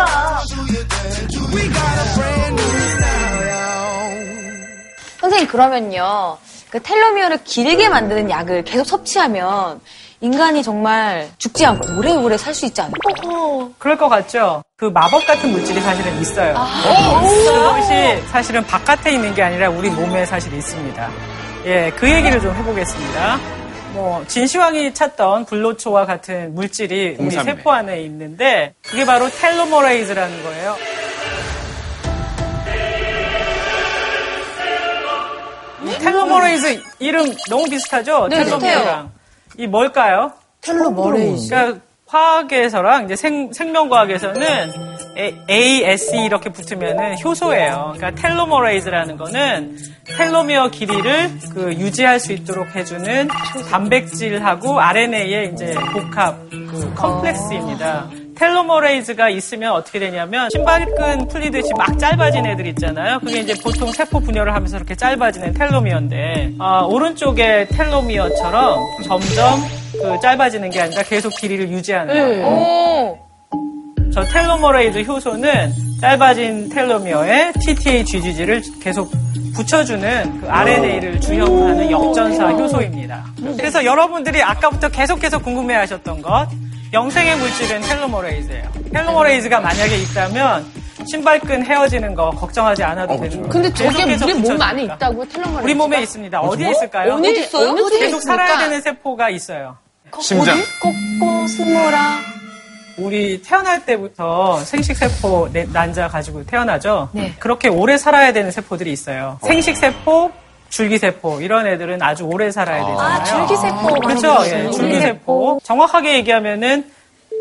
선생님 그러면요 그 텔로미어를 길게 만드는 약을 계속 섭취하면 인간이 정말 죽지 않고 오래오래 살 수 있지 않을까요? 그럴 것 같죠? 그 마법 같은 물질이 사실은 있어요. 그것이 사실은 바깥에 있는 게 아니라 우리 몸에 사실 있습니다. 예, 그 얘기를 좀 해보겠습니다. 뭐 진시황이 찾던 불로초와 같은 물질이 우리. 세포 안에 있는데 그게 바로 텔로모레이즈라는 거예요. telomerase 이름 너무 비슷하죠? 네, telomere랑. 이 뭘까요? telomerase. 그러니까 화학에서랑 이제 생, 생명과학에서는 A, S E 이렇게 붙으면은 효소예요. 그러니까 telomerase라는 거는 텔로미어 길이를 그 유지할 수 있도록 해주는 단백질하고 RNA의 이제 복합 그 complex입니다. telomerase가 있으면 어떻게 되냐면 신발끈 풀리듯이 막 짧아진 애들 있잖아요. 그게 이제 보통 세포 분열을 하면서 이렇게 짧아지는 telomere인데 아, 오른쪽의 telomere처럼 점점 그 짧아지는 게 아니라 계속 길이를 유지하는 거예요. 저 텔로머레이즈 효소는 짧아진 텔로미어에 TTHGG를 계속 붙여주는 그 RNA를 주형하는 역전사 효소입니다. 그래서 여러분들이 아까부터 계속 계속 궁금해하셨던 것 영생의 물질은 텔로머레이즈예요. 텔로머레이즈가 만약에 있다면 신발끈 헤어지는 거 걱정하지 않아도 되는 거예요. 근데 저게 우리 몸. 안에 있다고 텔레머레이즈가? 우리 몸에 있습니다. 어디에 있을까요? 어디 있어요? 계속 있습니까? 살아야 되는 세포가 있어요. 심장. 꼬꼬 숨어라. 우리 태어날 때부터 생식세포 내- 난자 가지고 태어나죠? 네. 그렇게 오래 살아야 되는 세포들이 있어요. 생식세포, 줄기세포, 이런 애들은 아주 오래 살아야 되잖아요. 아, 줄기세포. 그렇죠. 예. 줄기세포. 정확하게 얘기하면은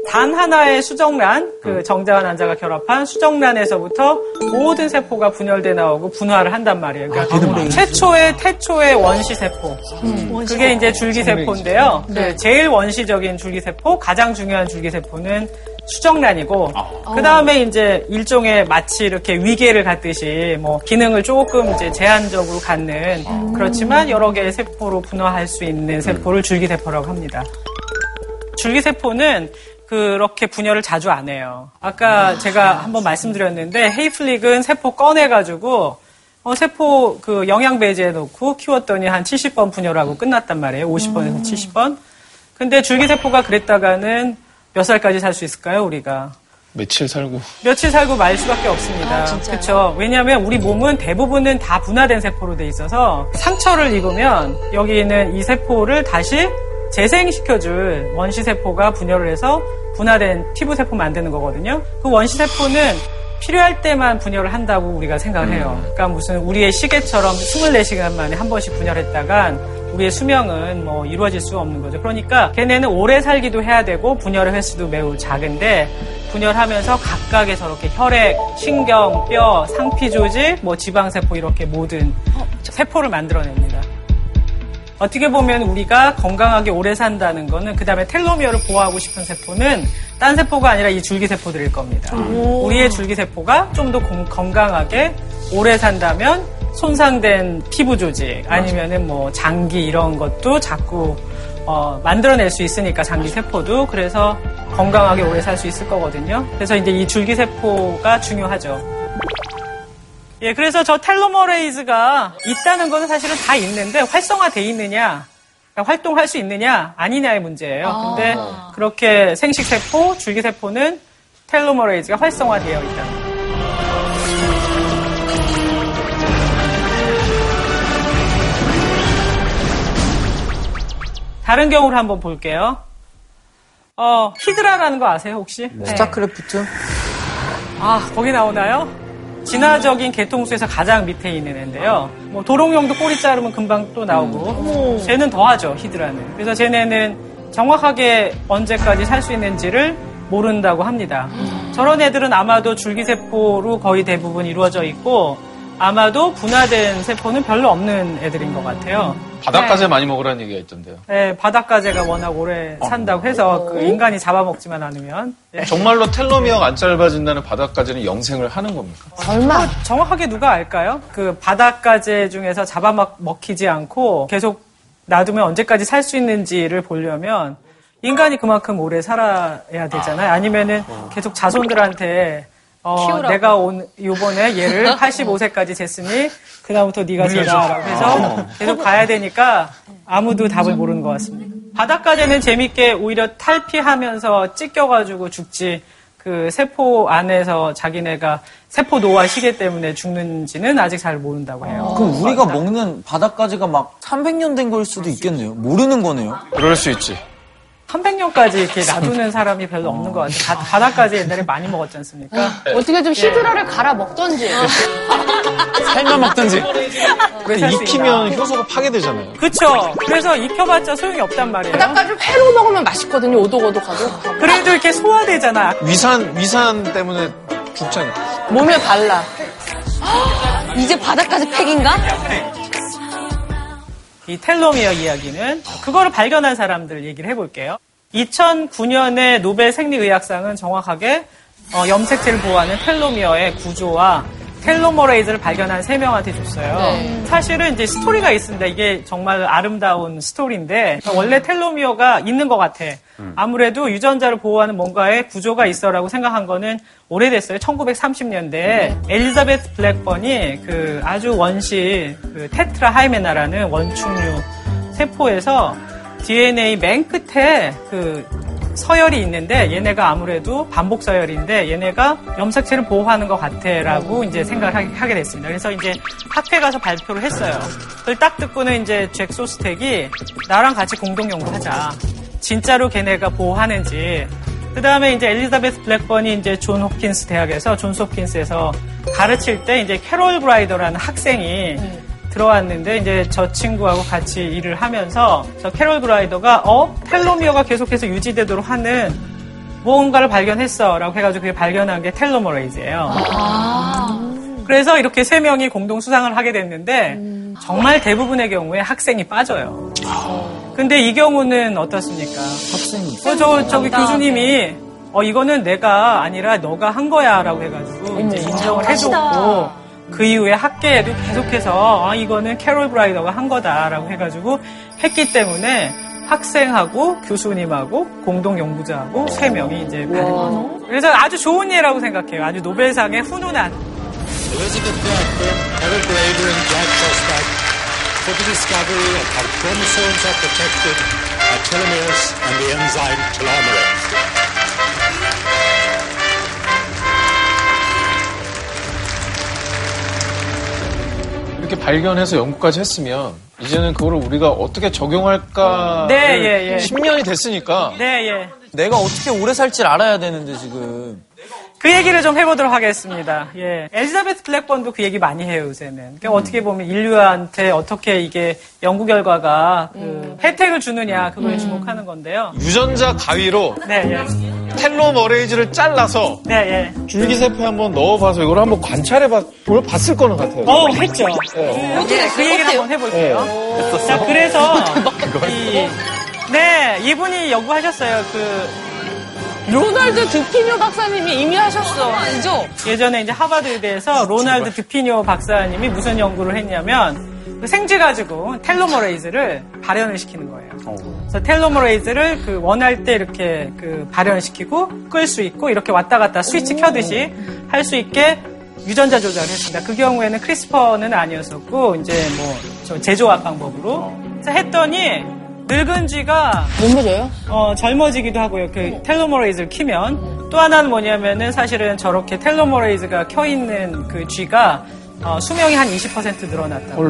단 하나의 수정란, 그 정자와 난자가 결합한 수정란에서부터 모든 세포가 분열돼 나오고 분화를 한단 말이에요. 그러니까 최초의 태초의 원시 세포. 그게 이제 줄기 세포인데요. 그 제일 원시적인 줄기 세포, 가장 중요한 줄기 세포는 수정란이고, 그 다음에 이제 일종의 마치 이렇게 위계를 갖듯이 뭐 기능을 조금 이제 제한적으로 갖는 그렇지만 여러 개의 세포로 분화할 수 있는 세포를 줄기세포라고 합니다. 줄기세포는 그렇게 분열을 자주 안 해요. 아까 제가 한번 말씀드렸는데 헤이플릭은 세포 꺼내가지고 어, 세포 그 영양 배제해 놓고 키웠더니 한 70번 분열하고 끝났단 말이에요. 50번에서 70번. 근데 줄기세포가 그랬다가는 몇 살까지 살 수 있을까요, 우리가? 며칠 살고. 며칠 살고 말 수밖에 없습니다. 그렇죠. 왜냐하면 우리 몸은 대부분은 다 분화된 세포로 돼 있어서 상처를 입으면 여기 있는 이 세포를 다시 재생시켜줄 원시 세포가 분열을 해서 분화된 피부 세포 만드는 거거든요. 그 원시 세포는 필요할 때만 분열을 한다고 우리가 생각을 해요. 그러니까 무슨 우리의 시계처럼 24시간 만에 한 번씩 분열했다간 우리의 수명은 뭐 이루어질 수 없는 거죠. 그러니까 걔네는 오래 살기도 해야 되고 분열의 횟수도 매우 작은데 분열하면서 각각의 저렇게 혈액, 신경, 뼈, 상피 조직, 뭐 지방세포 이렇게 모든 세포를 만들어냅니다. 어떻게 보면 우리가 건강하게 오래 산다는 거는 그 다음에 텔로미어를 보호하고 싶은 세포는 딴 세포가 아니라 이 줄기세포들일 겁니다. 우리의 줄기세포가 좀 더 건강하게 오래 산다면 손상된 피부 조직 아니면은 뭐 장기 이런 것도 자꾸 어, 만들어낼 수 있으니까 장기 세포도 그래서 건강하게 오래 살 수 있을 거거든요. 그래서 이제 이 줄기 세포가 중요하죠. 예, 그래서 저 텔로머레이즈가 있다는 것은 사실은 다 있는데 활성화돼 있느냐, 그러니까 활동할 수 있느냐, 아니냐의 문제예요. 근데 그렇게 생식세포, 줄기세포는 텔로머레이즈가 활성화되어 있다. 다른 경우를 한번 볼게요. 어, 히드라라는 거 아세요, 혹시? 네. 스타크래프트? 아, 거기 나오나요? 진화적인 개통수에서 가장 밑에 있는 애인데요. 뭐 도롱뇽도 꼬리 자르면 금방 또 나오고, 쟤는 더하죠, 히드라는. 그래서 쟤네는 정확하게 언제까지 살 수 있는지를 모른다고 합니다. 저런 애들은 아마도 줄기세포로 거의 대부분 이루어져 있고, 아마도 분화된 세포는 별로 없는 애들인 것 같아요. 바닷가재 많이 먹으라는 얘기가 있던데요. 네, 바닷가재가 워낙 오래 산다고 해서 그 인간이 잡아먹지만 않으면. 예. 정말로 텔로미어가 안 짧아진다는 바닷가재는 영생을 하는 겁니까? 설마. 정확하게 누가 알까요? 그 바닷가재 중에서 잡아먹히지 않고 계속 놔두면 언제까지 살 수 있는지를 보려면 인간이 그만큼 오래 살아야 되잖아요. 아니면은 계속 자손들한테 어, 내가 온 요번에 얘를 [LAUGHS] 85세까지 쟀으니 그다음부터 네가 재라라고 해서 계속 가야 되니까 아무도 답을 모르는 것 같습니다. 바닷가재는 재밌게 오히려 탈피하면서 찢겨가지고 죽지 그 세포 안에서 자기네가 세포 노화 시계 때문에 죽는지는 아직 잘 모른다고 해요. 그럼 우리가 먹는 바닷가지가 막 300년 된 걸 수도 있겠네요. 모르는 거네요. 그럴 수 있지. 300년까지 이렇게 놔두는 사람이 별로 없는 것 같아요. 가, 가닥까지 옛날에 많이 먹었지 않습니까? 어떻게 좀 히드라를 갈아 먹던지. [LAUGHS] 살만 먹든지. 그래서 할수 익히면 효소가 파괴되잖아요. 그쵸. 그래서 익혀봤자 소용이 없단 말이에요. 바닥까지 회로 먹으면 맛있거든요. 오독오독하고. 그래도 이렇게 소화되잖아. 위산, 위산 때문에 죽잖아요. 몸에 발라. [GASPS] 이제 바닥까지 팩인가? 이 텔로미어 이야기는 그거를 발견한 사람들 얘기를 해볼게요. 2009년에 노벨 생리의학상은 정확하게 어, 염색체를 보호하는 텔로미어의 구조와 텔로머레이즈를 발견한 세 명한테 줬어요. 네. 사실은 이제 스토리가 있습니다. 이게 정말 아름다운 스토리인데 원래 텔로미어가 있는 것 같아. 아무래도 유전자를 보호하는 뭔가의 구조가 있어라고 생각한 거는 오래됐어요. 1930년대에 엘리자베스 블랙번이 그 아주 원시 그 테트라 하이메나라는 원충류 세포에서 DNA 맨 끝에 그 서열이 있는데 얘네가 아무래도 반복 서열인데 얘네가 염색체를 보호하는 것 같아라고 이제 생각을 하게- 됐습니다. 그래서 이제 학회 가서 발표를 했어요. 그걸 딱 듣고는 이제 잭 소스텍이 나랑 같이 공동 연구하자. 진짜로 걔네가 보호하는지. 그 다음에 이제 엘리자베스 블랙번이 이제 존 홉킨스 대학에서 존스 홉킨스에서 가르칠 때 이제 캐롤 그라이더라는 학생이 들어왔는데 이제 저 친구하고 같이 일을 하면서 저 캐롤 그라이더가 어 telomere가 계속해서 유지되도록 하는 무언가를 발견했어라고 해가지고 그게 발견한 게 telomerase예요. 그래서 이렇게 세 명이 공동 수상을 하게 됐는데 정말 대부분의 경우에 학생이 빠져요. 근데 이 경우는 어떻습니까? 학생이. 어, 저, 저기 교수님이, 어, 이거는 내가 아니라 너가 한 거야. 라고 해가지고, 이제 인정을 해줬고, 그 이후에 학계에도 계속해서, 아, 이거는 캐롤 브라이더가 한 거다. 라고 해가지고 했기 때문에 학생하고 교수님하고 공동 연구자하고 세 명이 이제 받은 거죠. 그래서 아주 좋은 예라고 생각해요. 아주 노벨상의 훈훈한. 이렇게 발견해서 연구까지 했으면 이제는 그거를 우리가 어떻게 적용할까? 네, 예, 예. 10년이 됐으니까 네, 예. 내가 어떻게 오래 살지 알아야 되는데 지금. 그 얘기를 좀 해보도록 하겠습니다. 예. 엘리자베스 블랙번도 그 얘기 많이 해요, 요새는. 그러니까 어떻게 보면 인류한테 어떻게 이게 연구 결과가 그 혜택을 주느냐, 그거에 주목하는 건데요. 유전자 가위로 네, 예. 텔로머레이즈를 잘라서 네, 예. 줄기세포에 한번 넣어봐서 이걸 한번 관찰해봐, 볼- 봤을 거는 같아요. 어, 했죠. 네, 그 얘기를 한번 해볼게요. 자, 그래서, [LAUGHS] 이, 네, 이분이 연구하셨어요. 그, 로널드 드피뇨 박사님이 이미 하셨어. 아니죠? 예전에 이제 하버드 의대에서 로날드 드피뇨 박사님이 무슨 연구를 했냐면 그 생쥐 가지고 telomerase를 발현을 시키는 거예요. 그래서 telomerase를 그 원할 때 이렇게 그 발현시키고 끌 수 있고 이렇게 왔다 갔다 스위치 켜듯이 할 수 있게 유전자 조절을 했습니다. 그 경우에는 크리스퍼는 아니었었고 이제 뭐저 제조합 방법으로 그래서 했더니 늙은 쥐가 젊어져요? 어, 젊어지기도 하고요. 그 텔로머레이즈를 키면 또 하나는 뭐냐면은 사실은 저렇게 텔로머레이즈가 켜 있는 그 쥐가 어, 수명이 한 20% 늘어났다고.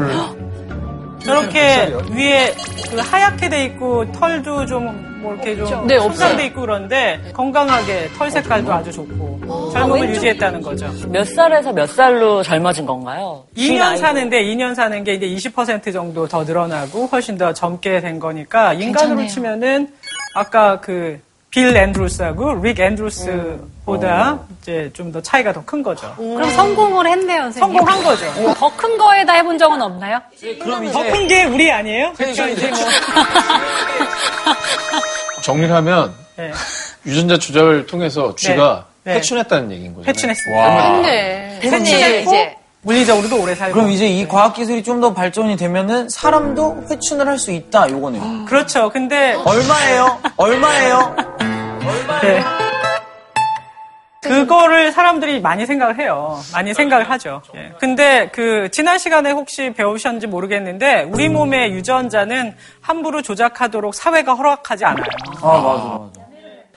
저렇게 위에 그 하얗게 돼 있고 털도 좀 뭐 이렇게 좀 네, 손상돼 있고 그런데 건강하게 털 색깔도 아주 좋고 젊음을 유지했다는 거죠. 몇 살에서 몇 살로 젊어진 건가요? 2년 사는데 2년 사는 게 이제 20% 정도 더 늘어나고 훨씬 더 젊게 된 거니까 인간으로 치면은 아까 그 빌 앤드루스하고 릭 앤드루스보다 이제 좀 더 차이가 더 큰 거죠. 그럼 성공을 했네요, 선생님. 성공한 거죠. 더 큰 거에다 해본 적은 없나요? 그럼 더 이제 큰게 우리 아니에요? 그러니까 이제 뭐 [LAUGHS] 정리를 하면 네, 유전자 조작을 통해서 쥐가 네. 네. 회춘했다는 얘기인 거죠. 회춘했습니다. 네. 됐네요, 이제. 물리적으로도 오래 살고. 그럼 이제 이 과학 기술이 좀 더 발전이 되면은 사람도 회춘을 할 수 있다. 요거네요. 그렇죠. 근데 얼마예요? 얼마예요? 네. 그거를 사람들이 많이 생각을 해요. 많이 생각을 하죠. 예. 근데 그 지난 시간에 혹시 배우셨는지 모르겠는데 우리 몸의 유전자는 함부로 조작하도록 사회가 허락하지 않아요. 아 맞아 맞아.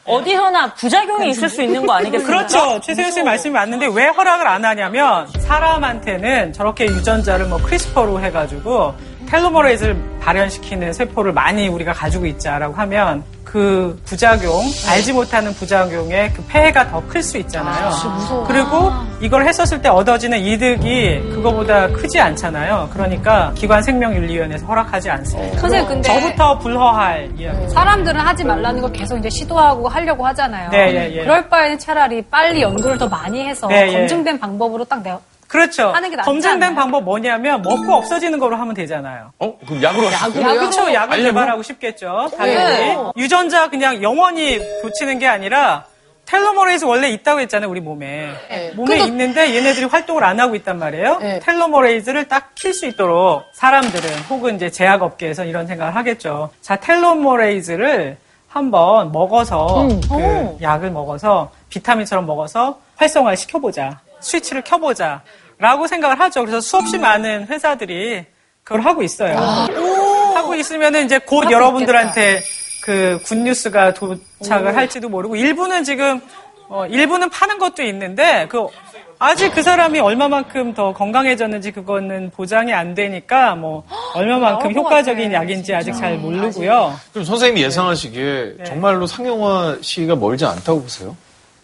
어디서나 부작용이 있을 수 있는 거 아니겠습니까? 그렇죠. 최세현 씨 말씀이 맞는데 왜 허락을 안 하냐면 사람한테는 저렇게 유전자를 뭐 크리스퍼로 해가지고 텔로머레이즈를 발현시키는 세포를 많이 우리가 가지고 있자라고 하면 그 부작용, 알지 못하는 부작용의 그 폐해가 더 클 수 있잖아요. 그리고 이걸 했었을 때 얻어지는 이득이 그거보다 크지 않잖아요. 그러니까 기관 생명윤리위원회에서 허락하지 않습니다. 선생님, 근데- 저부터 불허할 이야기. 사람들은 하지 말라는 거 계속 이제 시도하고 하려고 하잖아요. 네, 예, 예. 그럴 바에는 차라리 빨리 연구를 더 많이 해서 네, 예. 검증된 방법으로 딱 내가 그렇죠. 하는 게 낫지 검증된 않나요? 방법 뭐냐면 먹고 없어지는 거로 하면 되잖아요. 어? 그럼 약으로 하실까요? 그렇죠. 약을 알려면? 개발하고 싶겠죠. 당연히. 네. 유전자 그냥 영원히 붙이는 게 아니라 telomerase 원래 있다고 했잖아요, 우리 몸에. 네. 몸에 근데- 있는데 얘네들이 활동을 안 하고 있단 말이에요. 네. telomerase를 딱 킬 수 있도록 사람들은 혹은 이제 제약업계에서 이런 생각을 하겠죠. 자, telomerase를 한번 먹어서 음. 그 약을 먹어서 비타민처럼 먹어서 활성화를 시켜보자. 스위치를 켜보자. 라고 생각을 하죠. 그래서 수없이 많은 회사들이 그걸 하고 있어요. 하고 있으면은 이제 곧 여러분들한테 그 굿뉴스가 도착을 할지도 모르고 일부는 지금 어, 일부는 파는 것도 있는데 그 아직 그 사람이 얼마만큼 더 건강해졌는지 그거는 보장이 안 되니까 뭐 얼마만큼 효과적인 약인지 아직 잘 모르고요. 그럼 선생님이 예상하시기에 네. 정말로 상용화 시기가 멀지 않다고 보세요?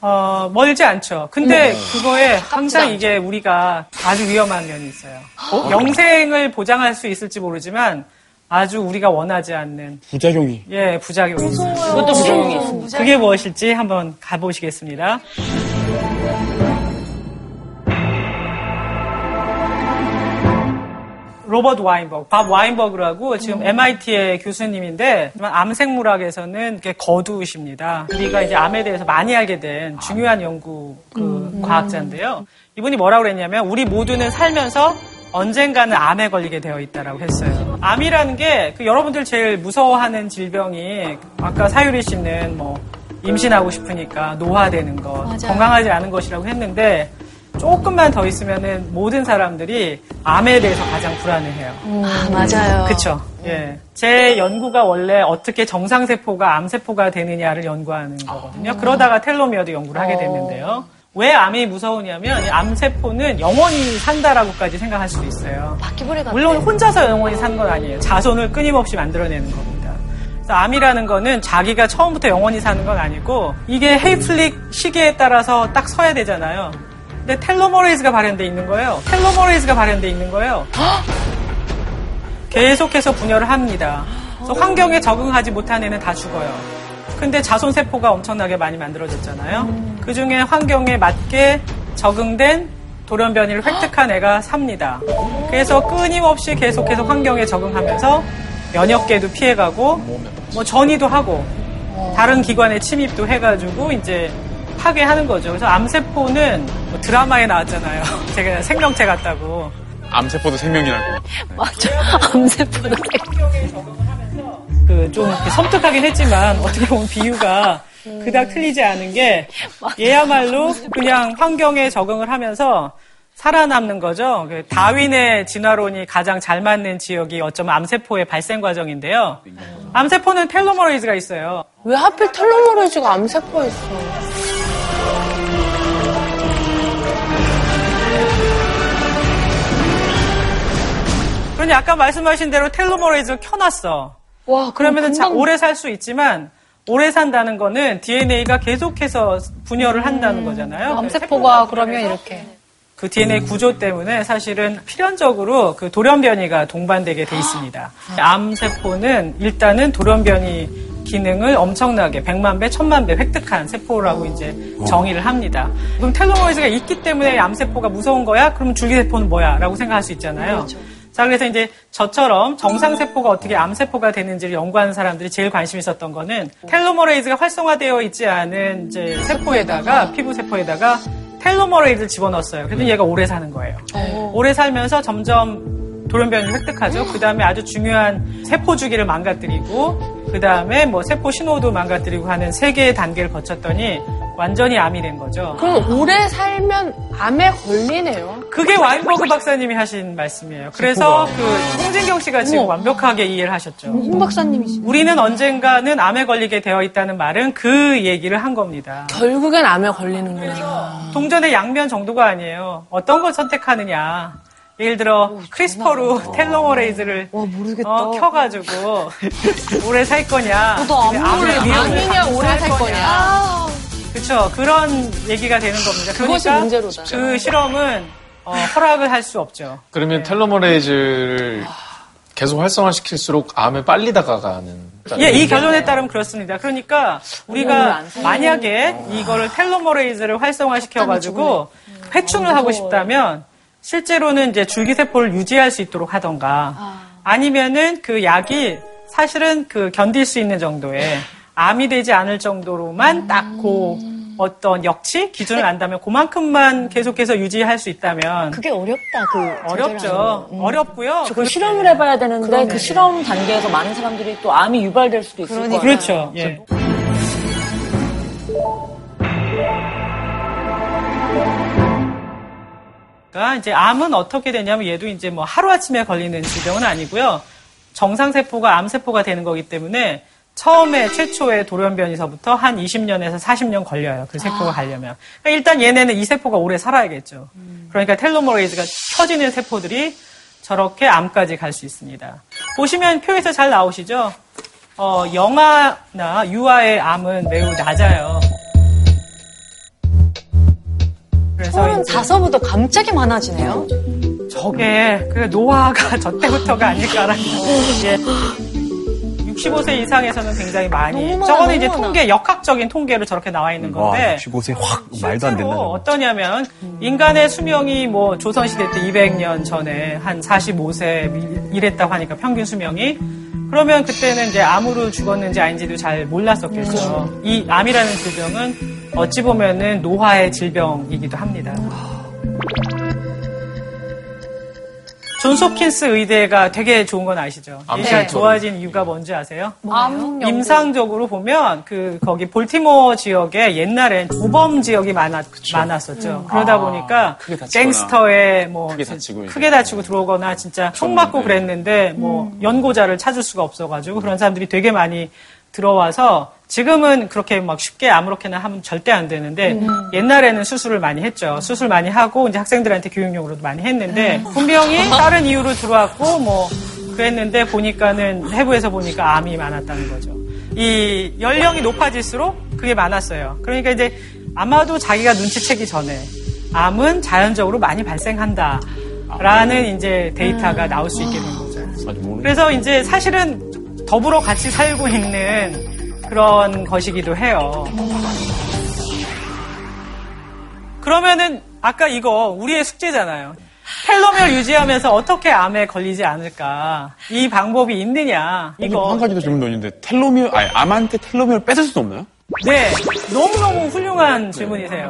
어, 멀지 않죠. 근데 그거에 항상 이게 우리가 아주 위험한 면이 있어요. 영생을 보장할 수 있을지 모르지만 아주 우리가 원하지 않는 부작용이. 예, 부작용이 있어요. 그것도 부작용이 있습니다. 그게 무엇일지 한번 가보시겠습니다. 로버트 와인버그, 밥 와인버그라고 지금 MIT의 교수님인데 암생물학에서는 거두십니다. 우리가 이제 암에 대해서 많이 알게 된 중요한 연구 그 과학자인데요. 이분이 뭐라고 그랬냐면 우리 모두는 살면서 언젠가는 암에 걸리게 되어 있다라고 했어요. 암이라는 게 그 여러분들 제일 무서워하는 질병이 아까 사유리 씨는 뭐 임신하고 싶으니까 노화되는 것, 건강하지 않은 것이라고 했는데 조금만 더 있으면은 모든 사람들이 암에 대해서 가장 불안해해요. 아, 맞아요. 그쵸. 예. 제 연구가 원래 어떻게 정상세포가 암세포가 되느냐를 연구하는 거거든요. 그러다가 텔로미어도 연구를 하게 됐는데요. 왜 암이 무서우냐면 이 암세포는 영원히 산다라고까지 생각할 수도 있어요. 바퀴벌레 같아. 물론 혼자서 영원히 산 건 아니에요. 자손을 끊임없이 만들어내는 겁니다. 암이라는 거는 자기가 처음부터 영원히 사는 건 아니고 이게 헤이플릭 시계에 따라서 딱 서야 되잖아요. 근데 텔로머레이즈가 발현돼 있는 거예요. 텔로머레이즈가 발현돼 있는 거예요. 계속해서 분열을 합니다. 그래서 환경에 적응하지 못한 애는 다 죽어요. 근데 자손 세포가 엄청나게 많이 만들어졌잖아요. 그 중에 환경에 맞게 적응된 돌연변이를 획득한 애가 삽니다. 그래서 끊임없이 계속해서 환경에 적응하면서 면역계도 피해가고 뭐 전이도 하고 다른 기관에 침입도 해가지고 이제 파괴하는 거죠. 그래서 암세포는 뭐 드라마에 나왔잖아요. [LAUGHS] 제가 생명체 같다고. 암세포도 생명이라고. [LAUGHS] 맞아. 암세포도 [LAUGHS] 그좀 섬뜩하긴 했지만 어떻게 보면 비유가 그닥 틀리지 않은 게 얘야말로 그냥 환경에 적응을 하면서 살아남는 거죠. 그 다윈의 진화론이 가장 잘 맞는 지역이 어쩌면 암세포의 발생 과정인데요. 암세포는 텔로머레이즈가 있어요. 왜 하필 텔로머레이즈가 암세포에 있어? 그러니 아까 말씀하신 대로 텔로머레이즈를 켜놨어. 와, 그러면은 자, 금방- 오래 살 수 있지만 오래 산다는 거는 DNA가 계속해서 분열을 한다는 거잖아요. 암세포가 그러면 이렇게 그 DNA 구조 때문에 사실은 필연적으로 그 돌연변이가 동반되게 돼 있습니다. 암세포는 일단은 돌연변이 기능을 엄청나게 100만 배, 1000만 배 획득한 세포라고 이제 정의를 합니다. 그럼 텔로머이즈가 있기 때문에 암세포가 무서운 거야? 그러면 줄기세포는 뭐야? 라고 생각할 수 있잖아요. 자, 그래서 이제 저처럼 정상세포가 어떻게 암세포가 되는지를 연구하는 사람들이 제일 관심 있었던 거는 텔로머레이즈가 활성화되어 있지 않은 이제 세포에다가, 피부세포에다가 텔로머레이즈를 집어넣었어요. 그래서 얘가 오래 사는 거예요. 오래 살면서 점점 돌연변이를 획득하죠. 그 다음에 아주 중요한 세포 주기를 망가뜨리고, 그 다음에 뭐 세포 신호도 망가뜨리고 하는 세 개의 단계를 거쳤더니 완전히 암이 된 거죠. 그럼 오래 살면 암에 걸리네요. 그게 와인버그 박사님이 하신 말씀이에요. 그래서 그 홍진경 씨가 지금 완벽하게 이해를 하셨죠. 홍 박사님이시. 우리는 언젠가는 암에 걸리게 되어 있다는 말은 그 얘기를 한 겁니다. 결국엔 암에 걸리는구나. 동전의 양면 정도가 아니에요. 어떤 걸 선택하느냐. 예를 들어 CRISPR로 telomerase를 어, 켜가지고 [LAUGHS] 오래 살 거냐? 너도 암- 암을 미용을 암이냐, 오래 살 거냐. 그렇죠. 그런 얘기가 되는 겁니다. 그것이 그러니까 문제로다. 그 실험은 어, 허락을 할 수 없죠. 그러면 텔로머레이즈를 계속 활성화시킬수록 암에 빨리 다가가는. 예, 이 결론에 따르면 그렇습니다. 그러니까 우리가. 만약에 이거를 텔로머레이즈를 활성화시켜가지고 회충을 하고 싶다면 실제로는 이제 줄기세포를 유지할 수 있도록 하던가 아니면은 그 약이 사실은 그 견딜 수 있는 정도의 암이 되지 않을 정도로만 딱그 어떤 역치 기준을 안다면 그만큼만 계속해서 유지할 수 있다면 그게 어렵다. 그 어렵죠. 어렵고요. 그걸 실험을 해봐야 되는데 그 실험 단계에서 많은 사람들이 또 암이 유발될 수도 있을 거예요. 그렇죠. 예. 그러니까 이제 암은 어떻게 되냐면 얘도 이제 뭐 하루 아침에 걸리는 질병은 아니고요. 정상 세포가 암 세포가 되는 거기 때문에 처음에 최초의 돌연변이서부터 한 20년에서 40년 걸려요. 그 세포가 가려면. 그러니까 일단 얘네는 이 세포가 오래 살아야겠죠. 그러니까 텔로머레이즈가 켜지는 세포들이 저렇게 암까지 갈 수 있습니다. 보시면 표에서 잘 나오시죠? 어, 영아나 유아의 암은 매우 낮아요. 그래서 다서부터 갑자기 많아지네요. 저게 그 노화가 [LAUGHS] 저 때부터가 아닐까라는 [LAUGHS] 예. 65세 이상에서는 굉장히 많이 많아, 저거는 이제 너무 많아. 통계 역학적인 통계로 저렇게 나와 있는 건데 65세 확 말도 안 된다. 어떠냐면 인간의 수명이 뭐 조선시대 때 200년 전에 한 45세 이랬다고 하니까 평균 수명이 그러면 그때는 이제 암으로 죽었는지 아닌지도 잘 몰랐었겠죠. 이 암이라는 질병은 어찌 보면은 노화의 질병이기도 합니다. 존스홉킨스 의대가 되게 좋은 건 아시죠? 센터. 좋아진 이유가 뭔지 아세요? 암. 임상적으로 보면 그 거기 볼티모어 지역에 옛날엔 우범 지역이 많았, 많았었죠. 그러다 보니까 크게 다치거나. gangster에 뭐 크게 다치고. 크게 다치고 들어오거나 진짜 총 맞고 그랬는데 뭐 연고자를 찾을 수가 없어가지고 그런 사람들이 되게 많이 들어와서 지금은 그렇게 막 쉽게 아무렇게나 하면 절대 안 되는데 옛날에는 수술을 많이 했죠. 수술 많이 하고 이제 학생들한테 교육용으로도 많이 했는데 분명히 다른 이유로 들어왔고 뭐 그랬는데 보니까는 해부에서 보니까 암이 많았다는 거죠. 이 연령이 높아질수록 그게 많았어요. 그러니까 이제 아마도 자기가 눈치채기 전에 암은 자연적으로 많이 발생한다라는 이제 데이터가 나올 수 있게 된 거죠. 모르는 그래서 이제 사실은 더불어 같이 살고 있는 그런 것이기도 해요. 그러면은 아까 이거 우리의 숙제잖아요. 텔로미어 유지하면서 어떻게 암에 걸리지 않을까? 이 방법이 있느냐? 이거 한 가지 더 질문도 있는데 텔로미어 아니 암한테 텔로미어를 뺏을 수는 없나요? 네 너무너무 훌륭한 질문이세요.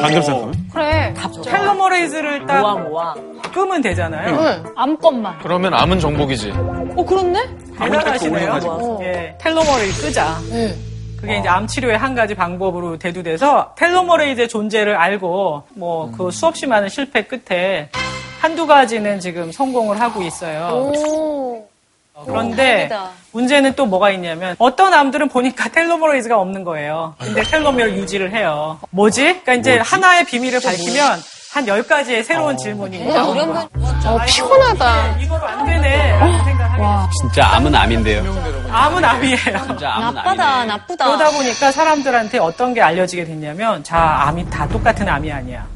반대로 생각하면? 그래. 텔로머레이즈를 딱 모아 모아. 끄면 되잖아요. 암것만. 그러면 암은 정복이지. 어, 그렇네? 대단하시네요. 예, 텔로머를 끄자. 그게 이제 암 치료의 한 가지 방법으로 대두돼서 텔로머레이즈의 존재를 알고 뭐 그 수없이 많은 실패 끝에 한두 가지는 지금 성공을 하고 있어요. 오. 어, 그런데 다행이다. 문제는 또 뭐가 있냐면 어떤 암들은 보니까 텔로머레이즈가 없는 거예요. 근데 텔로미어를 유지를 해요. 뭐지? 그러니까 이제 하나의 비밀을 밝히면 한 10가지의 새로운 질문이 나옵니다. 어, 피곤하다. 이거로 안 되네. 라는 생각을 하게 진짜 암은 암인데요. 암은 암이에요. 진짜 암은 나쁘다, 암이네. 나쁘다. 그러다 보니까 사람들한테 어떤 게 알려지게 됐냐면, 자, 암이 다 똑같은 암이 아니야.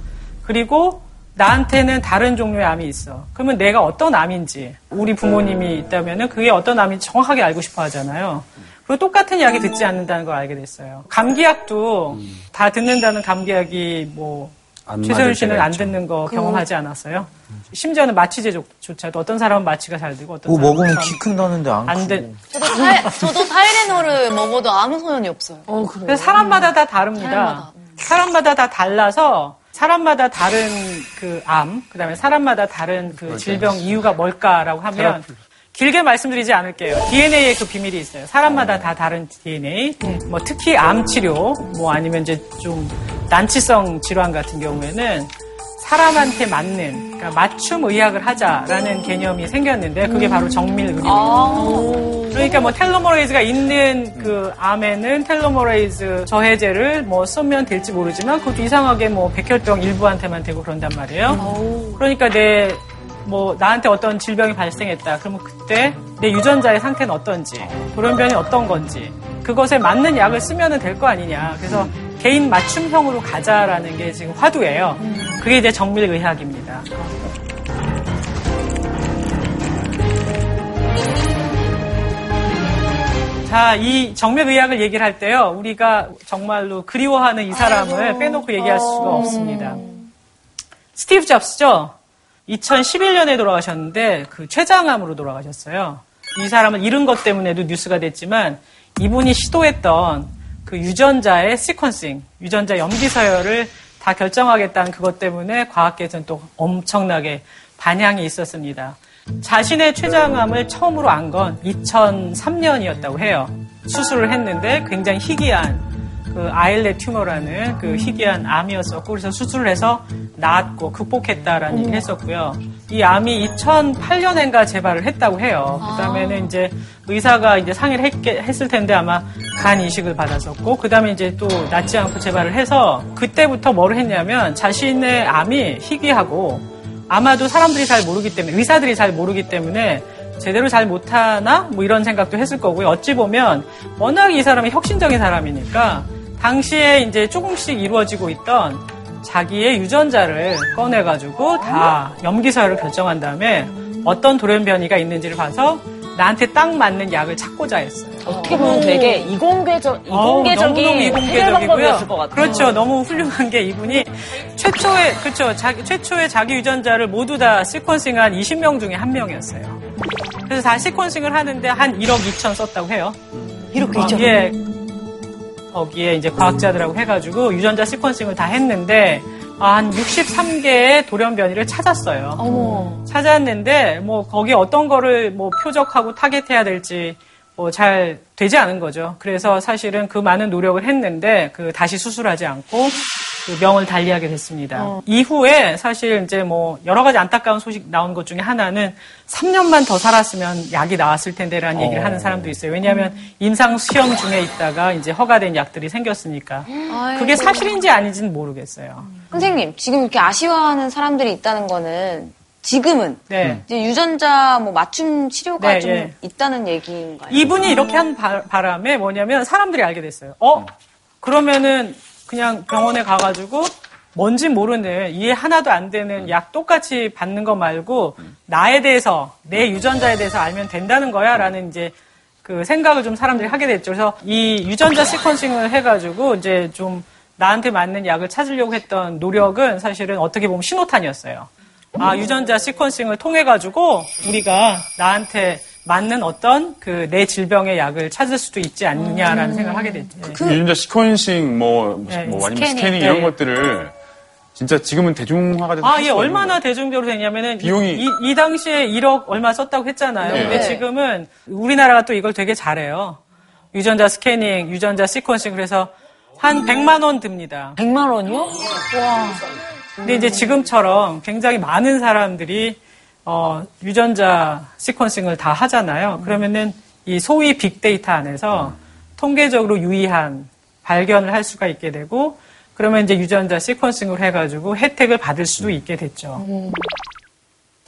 그리고 나한테는 다른 종류의 암이 있어. 그러면 내가 어떤 암인지, 우리 부모님이 있다면은 그게 어떤 암인지 정확하게 알고 싶어 하잖아요. 그리고 똑같은 이야기 듣지 않는다는 걸 알게 됐어요. 감기약도 다 듣는다는 감기약이 뭐, 맞을 씨는 안. 듣는 거 경험하지 않았어요? 심지어는 마취제조차도 어떤 사람은 마취가 잘 되고 어떤 사람은 먹으면 잘키 큰다는데 안안 크고. 돼. 저도, 타이, 저도 타이레놀을 먹어도 아무 소용이 없어요. 어, 그래. 그래서 사람마다 다 다릅니다. 사람마다. 사람마다 다 달라서 사람마다 다른 그 암, 그 다음에 사람마다 다른 그 질병 이유가 뭘까라고 하면 길게 말씀드리지 않을게요. DNA에 그 비밀이 있어요. 사람마다 다 다른 DNA. 뭐 특히 암 치료, 뭐 아니면 이제 좀 난치성 질환 같은 경우에는 사람한테 맞는 그러니까 맞춤 의학을 하자라는 개념이 생겼는데 그게 바로 정밀 의료입니다. 그러니까 뭐 telomerase가 있는 그 암에는 telomerase 저해제를 뭐 쓰면 될지 모르지만 그것도 이상하게 뭐 백혈병 일부한테만 되고 그런단 말이에요. 그러니까 내 뭐 나한테 어떤 질병이 발생했다. 그러면 그때 내 유전자의 상태는 어떤지, 돌연변이 어떤 건지 그것에 맞는 약을 쓰면 될 거 아니냐. 그래서 개인 맞춤형으로 가자라는 게 지금 화두예요. 그게 이제 정밀의학입니다. 자, 이 정맥의학을 얘기를 할 때요, 우리가 정말로 그리워하는 이 사람을 빼놓고 얘기할 수가 없습니다. 스티브 잡스죠? 2011년에 돌아가셨는데, 그 췌장암으로 돌아가셨어요. 이 사람을 잃은 것 때문에도 뉴스가 됐지만, 이분이 시도했던 그 유전자의 시퀀싱, 유전자 염기 서열을 다 결정하겠다는 그것 때문에 과학계에서는 또 엄청나게 반향이 있었습니다. 자신의 췌장암을 처음으로 안 건 2003년이었다고 해요. 수술을 했는데 굉장히 희귀한 그 아일렛 튜머라는 그 희귀한 암이었었고 그래서 수술을 해서 나았고 극복했다라는 얘기를 했었고요. 이 암이 2008년엔가 재발을 했다고 해요. 그 다음에는 이제 의사가 이제 상의를 했, 을 텐데 아마 간 이식을 받았었고 그 다음에 이제 또 낫지 않고 재발을 해서 그때부터 뭐를 했냐면 자신의 암이 희귀하고 아마도 사람들이 잘 모르기 때문에 의사들이 잘 모르기 때문에 제대로 잘 못하나 뭐 이런 생각도 했을 거고요. 어찌 보면 워낙 이 사람이 혁신적인 사람이니까 당시에 이제 조금씩 이루어지고 있던 자기의 유전자를 꺼내가지고 다 염기서열을 결정한 다음에 어떤 돌연변이가 있는지를 봐서 나한테 딱 맞는 약을 찾고자 했어요. 어떻게 보면 되게 이공계적, 이공계적인 너무너무 이공계적이고요. 것 같아요. 그렇죠. 너무 훌륭한 게 이분이 최초의 그렇죠. 자기 최초의 자기 유전자를 모두 다 시퀀싱한 20명 중에 한 명이었어요. 그래서 다 시퀀싱을 하는데 한 1억 2천 썼다고 해요. 1억 2천. 예. 거기에 이제 과학자들하고 해가지고 유전자 시퀀싱을 다 했는데 한 63개의 돌연 변이를 찾았어요. 어머. 찾았는데 뭐 거기 어떤 거를 뭐 표적하고 타겟해야 될지 뭐 잘 되지 않은 거죠. 그래서 사실은 그 많은 노력을 했는데 그 다시 수술하지 않고 그 명을 달리하게 됐습니다. 어. 이후에 사실 이제 뭐 여러 가지 안타까운 소식 나온 것 중에 하나는 3년만 더 살았으면 약이 나왔을 텐데라는 얘기를 어. 하는 사람도 있어요. 왜냐하면 임상 시험 중에 있다가 이제 허가된 약들이 생겼으니까 그게 사실인지 아닌지는 모르겠어요. 선생님, 지금 이렇게 아쉬워하는 사람들이 있다는 거는 지금은 네. 이제 유전자 뭐 맞춤 치료가 네, 좀 예. 있다는 얘기인가요? 이분이 이렇게 한 바, 바람에 뭐냐면 사람들이 알게 됐어요. 어? 그러면은 그냥 병원에 가가지고 뭔지 모르는 이해 하나도 안 되는 약 똑같이 받는 거 말고 나에 대해서 내 유전자에 대해서 알면 된다는 거야라는 이제 그 생각을 좀 사람들이 하게 됐죠. 그래서 이 유전자 sequencing을 해가지고 이제 좀 나한테 맞는 약을 찾으려고 했던 노력은 사실은 어떻게 보면 신호탄이었어요. 아, 유전자 sequencing을 통해 가지고 우리가 나한테 맞는 어떤 그 내 질병의 약을 찾을 수도 있지 않느냐라는 생각을 하게 됐죠. 그 유전자 sequencing 뭐, 네, 뭐 아니면 scanning. scanning, 이런 네. 것들을 진짜 지금은 대중화가 돼서 아, 예, 얼마나 대중적으로 됐냐면은 비용이- 이, 이 당시에 1억 얼마 썼다고 했잖아요. 네. 근데 지금은 우리나라가 또 이걸 되게 잘해요. 유전자 스캐닝, 유전자 시퀀싱 그래서 한 100만 원 듭니다. 100만 원이요? 와. 근데 이제 지금처럼 굉장히 많은 사람들이 어, 유전자 시퀀싱을 다 하잖아요. 그러면은 이 소위 빅데이터 안에서 통계적으로 유의한 발견을 할 수가 있게 되고 그러면 이제 유전자 시퀀싱을 해가지고 혜택을 받을 수도 있게 됐죠.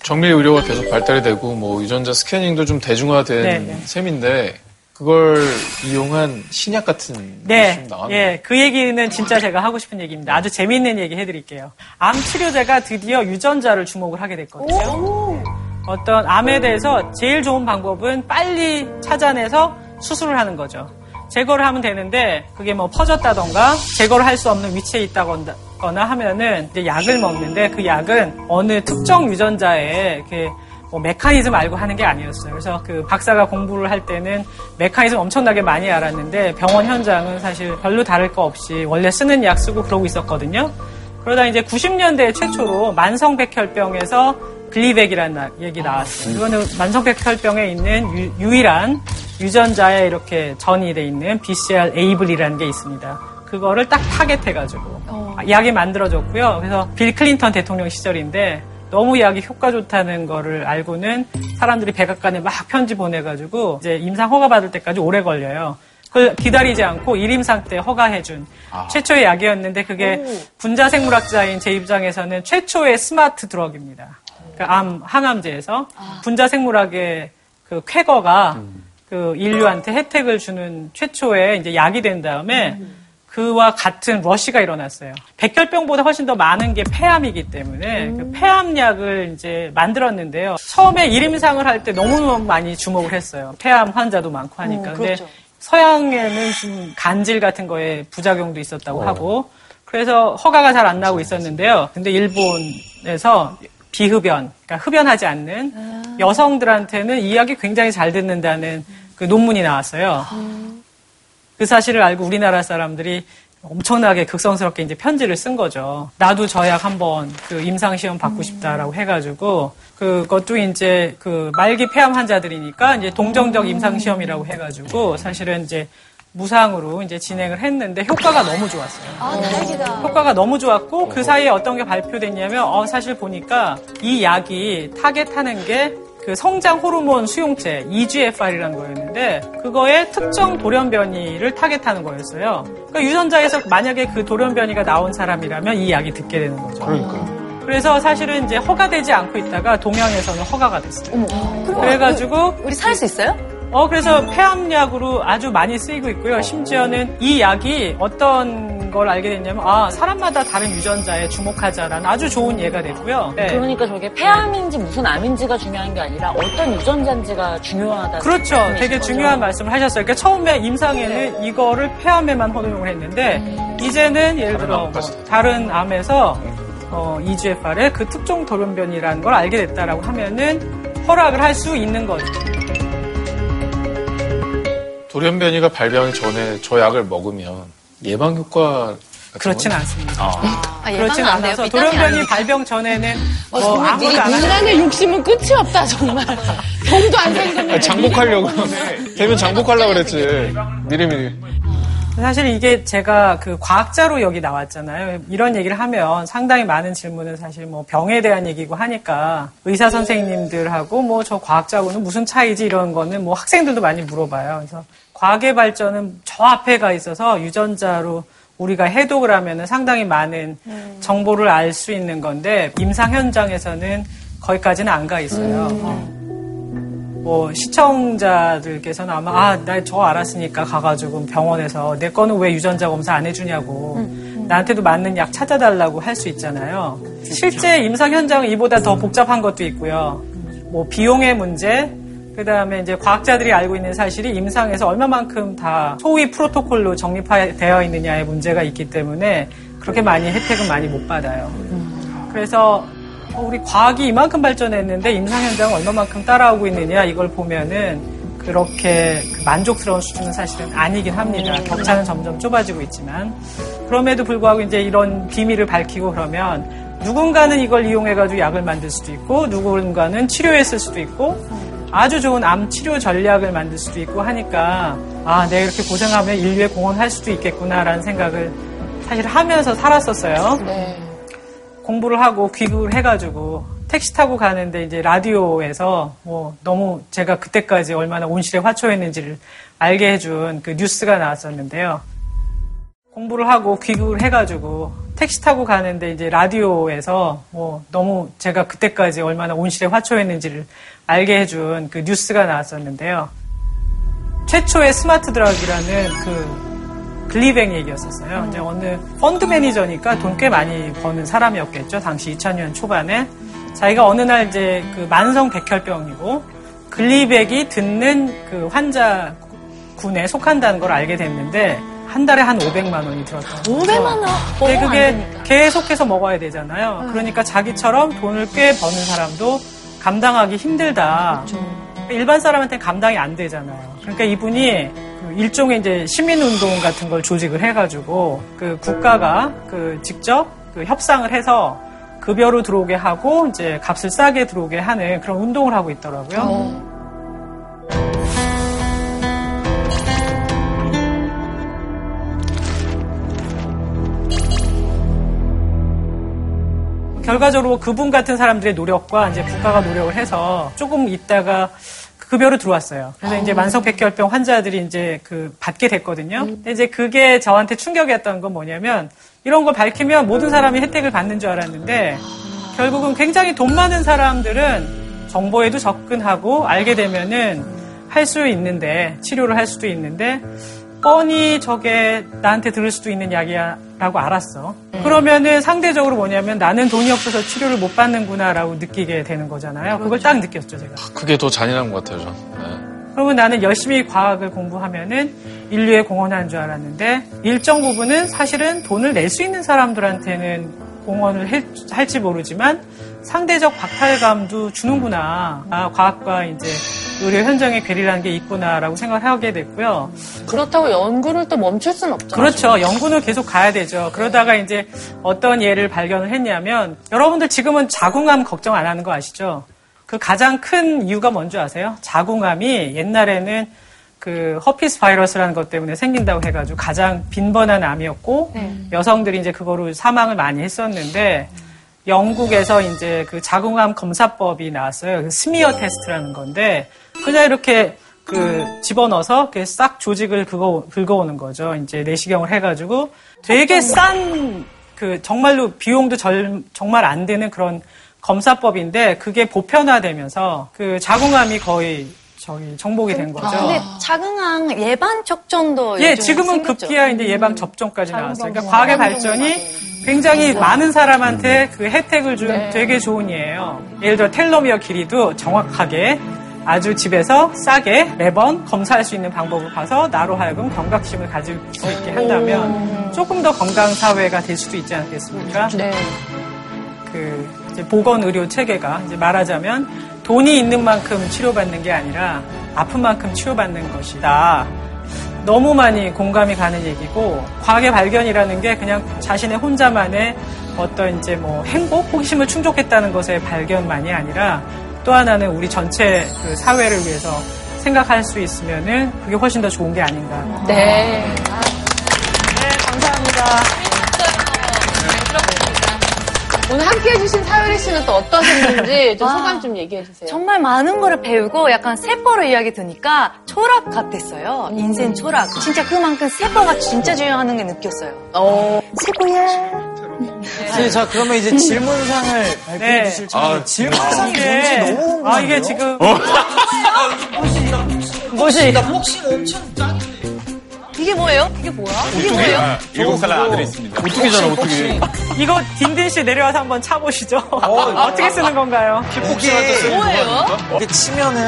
정밀 의료가 계속 발달이 되고 뭐 유전자 스캐닝도 좀 대중화된 네, 네. 셈인데 그걸 이용한 신약 같은 게 네. 예, 그 얘기는 진짜 제가 하고 싶은 얘기입니다. 아주 재미있는 얘기 해드릴게요. 암 치료제가 드디어 유전자를 주목을 하게 됐거든요. 어떤 암에 대해서 제일 좋은 방법은 빨리 찾아내서 수술을 하는 거죠. 제거를 하면 되는데 그게 뭐 퍼졌다던가 제거를 할 수 없는 위치에 있다거나 하면은 이제 약을 먹는데 그 약은 어느 특정 유전자에 이렇게 뭐 메커니즘 알고 하는 게 아니었어요. 그래서 그 박사가 공부를 할 때는 메커니즘 엄청나게 많이 알았는데 병원 현장은 사실 별로 다를 거 없이 원래 쓰는 약 쓰고 그러고 있었거든요. 그러다 이제 90년대 최초로 만성백혈병에서 글리백이라는 나- 얘기 나왔어요. 이거는 만성백혈병에 있는 유, 일한 유전자에 이렇게 전이 돼 있는 BCR-ABL이라는 게 있습니다. 그거를 딱 타겟해가지고 약이 만들어졌고요. 그래서 빌 클린턴 대통령 시절인데 너무 약이 효과 좋다는 거를 알고는 사람들이 백악관에 막 편지 보내가지고 이제 임상 허가 받을 때까지 오래 걸려요. 그걸 기다리지 않고 일임상 때 허가해준 최초의 약이었는데 그게 분자 생물학자인 제 입장에서는 최초의 smart drug입니다. 그암 항암제에서 분자 생물학의 그 쾌거가 그 인류한테 혜택을 주는 최초의 이제 약이 된 다음에 그와 같은 러시가 일어났어요. 백혈병보다 훨씬 더 많은 게 폐암이기 때문에 그 폐암약을 이제 만들었는데요. 처음에 일임상을 할때 너무너무 많이 주목을 했어요. 폐암 환자도 많고 하니까. 근데 그렇죠. 서양에는 좀 간질 같은 거에 부작용도 있었다고 하고 그래서 허가가 잘 안 나고 있었는데요. 근데 일본에서 비흡연, 그러니까 흡연하지 않는 여성들한테는 이 약이 굉장히 잘 듣는다는 그 논문이 나왔어요. 그 사실을 알고 우리나라 사람들이 엄청나게 극성스럽게 이제 편지를 쓴 거죠. 나도 저약 한번 그 임상시험 받고 싶다라고 해가지고 그것도 이제 그 말기 폐암 환자들이니까 이제 동정적 임상시험이라고 해가지고 사실은 이제 무상으로 이제 진행을 했는데 효과가 너무 좋았어요. 아, 다행이다. 효과가 너무 좋았고 그 사이에 어떤 게 발표됐냐면 어, 사실 보니까 이 약이 타겟하는 게 그 성장 호르몬 수용체 EGFR이라는 거였는데 그거의 특정 돌연 변이를 타겟하는 거였어요. 그러니까 유전자에서 만약에 그 돌연 변이가 나온 사람이라면 이 약이 듣게 되는 거죠. 그러니까요. 그래서 사실은 이제 허가되지 않고 있다가 동양에서는 허가가 됐어요. 그래가지고 우리 살 수 있어요? 어, 그래서 폐암약으로 아주 많이 쓰이고 있고요. 심지어는 이 약이 어떤 걸 알게 됐냐면, 아, 사람마다 다른 유전자에 주목하자라는 아주 좋은 예가 됐고요. 네. 그러니까 저게 폐암인지 무슨 암인지가 중요한 게 아니라 어떤 유전자인지가 중요하다. 그렇죠. 되게 중요한 말씀을 하셨어요. 그러니까 처음에 임상에는 이거를 폐암에만 허용을 했는데, 이제는 예를 들어 뭐 다른 암에서 어, EGFR의 그 특정 돌연변이라는 걸 알게 됐다라고 하면은 허락을 할 수 있는 거죠. 돌연변이가 발병 전에 저 약을 먹으면 예방 효과 그렇진 건- 않습니다. 아, 그렇진 안 돼요. 않아서 돌연변이 안 발병 전에는 어, 뭐 정말 아무도 이안 하는 인간의 욕심은 끝이 없다 정말. 병도 안 [LAUGHS] 생겼는데. 장복하려고 [LAUGHS] 되면 장복하려고 그랬지 미리미리 사실 이게 제가 그 과학자로 여기 나왔잖아요. 이런 얘기를 하면 상당히 많은 질문은 사실 뭐 병에 대한 얘기고 하니까 의사 선생님들하고 뭐 저 과학자하고는 무슨 차이지 이런 거는 뭐 학생들도 많이 물어봐요. 그래서 과학의 발전은 저 앞에 가 있어서 유전자로 우리가 해독을 하면은 상당히 많은 정보를 알 수 있는 건데 임상 현장에서는 거기까지는 안 가 있어요. 어. 뭐 시청자들께서는 아마 아 나 저 알았으니까 가가지고 병원에서 내 거는 왜 유전자 검사 안 해주냐고 나한테도 맞는 약 찾아달라고 할 수 있잖아요. 실제 임상 현장은 이보다 더 복잡한 것도 있고요. 뭐 비용의 문제, 그 다음에 이제 과학자들이 알고 있는 사실이 임상에서 얼마만큼 다 소위 프로토콜로 정립되어 있느냐의 문제가 있기 때문에 그렇게 많이 혜택은 많이 못 받아요. 그래서 어, 우리 과학이 이만큼 발전했는데 임상 현장 얼마만큼 따라오고 있느냐 이걸 보면은 그렇게 그 만족스러운 수준은 사실은 아니긴 합니다. 격차는 점점 좁아지고 있지만 그럼에도 불구하고 이제 이런 비밀을 밝히고 그러면 누군가는 이걸 이용해가지고 약을 만들 수도 있고 누군가는 치료에 쓸 수도 있고 아주 좋은 암 치료 전략을 만들 수도 있고 하니까 아 내가 이렇게 고생하면 인류에 공헌할 수도 있겠구나라는 생각을 사실 하면서 살았었어요. 네. 공부를 하고 귀국을 해가지고 택시 타고 가는데 이제 라디오에서 뭐 너무 제가 그때까지 얼마나 온실에 화초했는지를 알게 해준 그 뉴스가 나왔었는데요. 공부를 하고 귀국을 해가지고 택시 타고 가는데 이제 라디오에서 뭐 너무 제가 그때까지 얼마나 온실에 화초했는지를 알게 해준 그 뉴스가 나왔었는데요. 최초의 smart drug라는 그 글리벡 얘기였었어요. 이제 어느 펀드 매니저니까 돈 꽤 많이 버는 사람이었겠죠. 당시 2000년 초반에. 자기가 어느 날 이제 그 만성 백혈병이고 글리벡이 듣는 그 환자 군에 속한다는 걸 알게 됐는데 한 달에 한 500만 원이 들었다. 500만 원? 근데 그게. 계속해서 먹어야 되잖아요. 그러니까 자기처럼 돈을 꽤 버는 사람도 감당하기 힘들다. 일반 사람한테 감당이 안 되잖아요. 그러니까 이분이 그 일종의 이제 시민운동 같은 걸 조직을 해가지고 그 국가가 그 직접 그 협상을 해서 급여로 들어오게 하고 이제 값을 싸게 들어오게 하는 그런 운동을 하고 있더라고요. 결과적으로 그분 같은 사람들의 노력과 이제 국가가 노력을 해서 조금 있다가 급여로 들어왔어요. 그래서 이제 만성 백혈병 환자들이 이제 그 받게 됐거든요. 근데 이제 그게 저한테 충격이었던 건 뭐냐면 이런 걸 밝히면 모든 사람이 혜택을 받는 줄 알았는데 결국은 굉장히 돈 많은 사람들은 정보에도 접근하고 알게 되면은 할 수 있는데 치료를 할 수도 있는데 뻔히 저게 나한테 들을 수도 있는 약이야 라고 알았어. 그러면은 상대적으로 뭐냐면 나는 돈이 없어서 치료를 못 받는구나라고 느끼게 되는 거잖아요. 그걸 딱 느꼈죠 제가. 그게 더 잔인한 것 같아요, 전. 네. 그러면 나는 열심히 과학을 공부하면은 인류에 공헌하는 줄 알았는데 일정 부분은 사실은 돈을 낼 수 있는 사람들한테는 공헌을 할- 할지 모르지만 상대적 박탈감도 주는구나. 아, 과학과 이제 의료 현장의 괴리라는 게 있구나라고 생각하게 됐고요. 그렇다고 연구를 또 멈출 수는 없잖아요. 그렇죠. 연구는 계속 가야 되죠. 그러다가 이제 어떤 예를 발견을 했냐면 여러분들 지금은 자궁암 걱정 안 하는 거 아시죠? 그 가장 큰 이유가 뭔지 아세요? 자궁암이 옛날에는 그 herpes 바이러스라는 것 때문에 생긴다고 해가지고 가장 빈번한 암이었고 여성들이 이제 그거로 사망을 많이 했었는데 영국에서 이제 그 자궁암 검사법이 나왔어요. 그 smear test라는 건데 그냥 이렇게 그 집어넣어서 이렇게 싹 조직을 긁어, 긁어오는 거죠. 이제 내시경을 해가지고 되게 싼 그 정말로 비용도 절- 정말 안 되는 그런 검사법인데 그게 보편화되면서 그 자궁암이 거의 저기 정복이 된 거죠. 근데 자궁암 예방 접종도 예, 지금은 생겼죠. 급기야 이제 예방 접종까지 나왔어요. 그러니까 과학의 발전이 굉장히 많은 사람한테 그 혜택을 준 네. 되게 좋은 예예요. 예를 들어 텔로미어 길이도 정확하게 아주 집에서 싸게 매번 검사할 수 있는 방법을 봐서 나로 하여금 경각심을 가질 수 있게 한다면 조금 더 건강 사회가 될 수도 있지 않겠습니까? 네. 그 이제 보건 의료 체계가 이제 말하자면 돈이 있는 만큼 치료받는 게 아니라 아픈 만큼 치료받는 것이다. 너무 많이 공감이 가는 얘기고 과학의 발견이라는 게 그냥 자신의 혼자만의 어떤 이제 뭐 행복, 호기심을 충족했다는 것의 발견만이 아니라 또 하나는 우리 전체 그 사회를 위해서 생각할 수 있으면은 그게 훨씬 더 좋은 게 아닌가. 네. 네, 감사합니다. 오늘 함께 해주신 사유리 씨는 또 어떠셨는지 [LAUGHS] 좀 소감 좀 얘기해 주세요. 정말 많은 거를 배우고 약간 세포를 이야기 듣니까 철학 같았어요. 인생 철학. 진짜 그만큼 세포가 진짜 중요하는 게 느꼈어요. 어, 세포야. 선생님, 자, 그러면 이제 질문상을 발표해 네. 주실 차례. 아, 질문상이 이게- 뭔지 너무 궁금한데요? 아, 이게 지금 그것이 복싱 엄청 짠. 이게 뭐예요? 이게 뭐야? 이게 뭐예요? 일곱 살 아들이 있습니다. 어떻게잖아, 어떻게. 이거 딘딘 씨 내려와서 한번 차보시죠. [LAUGHS] 어 떻게 쓰는 건가요? 이게 뭐예요? 이게 치면은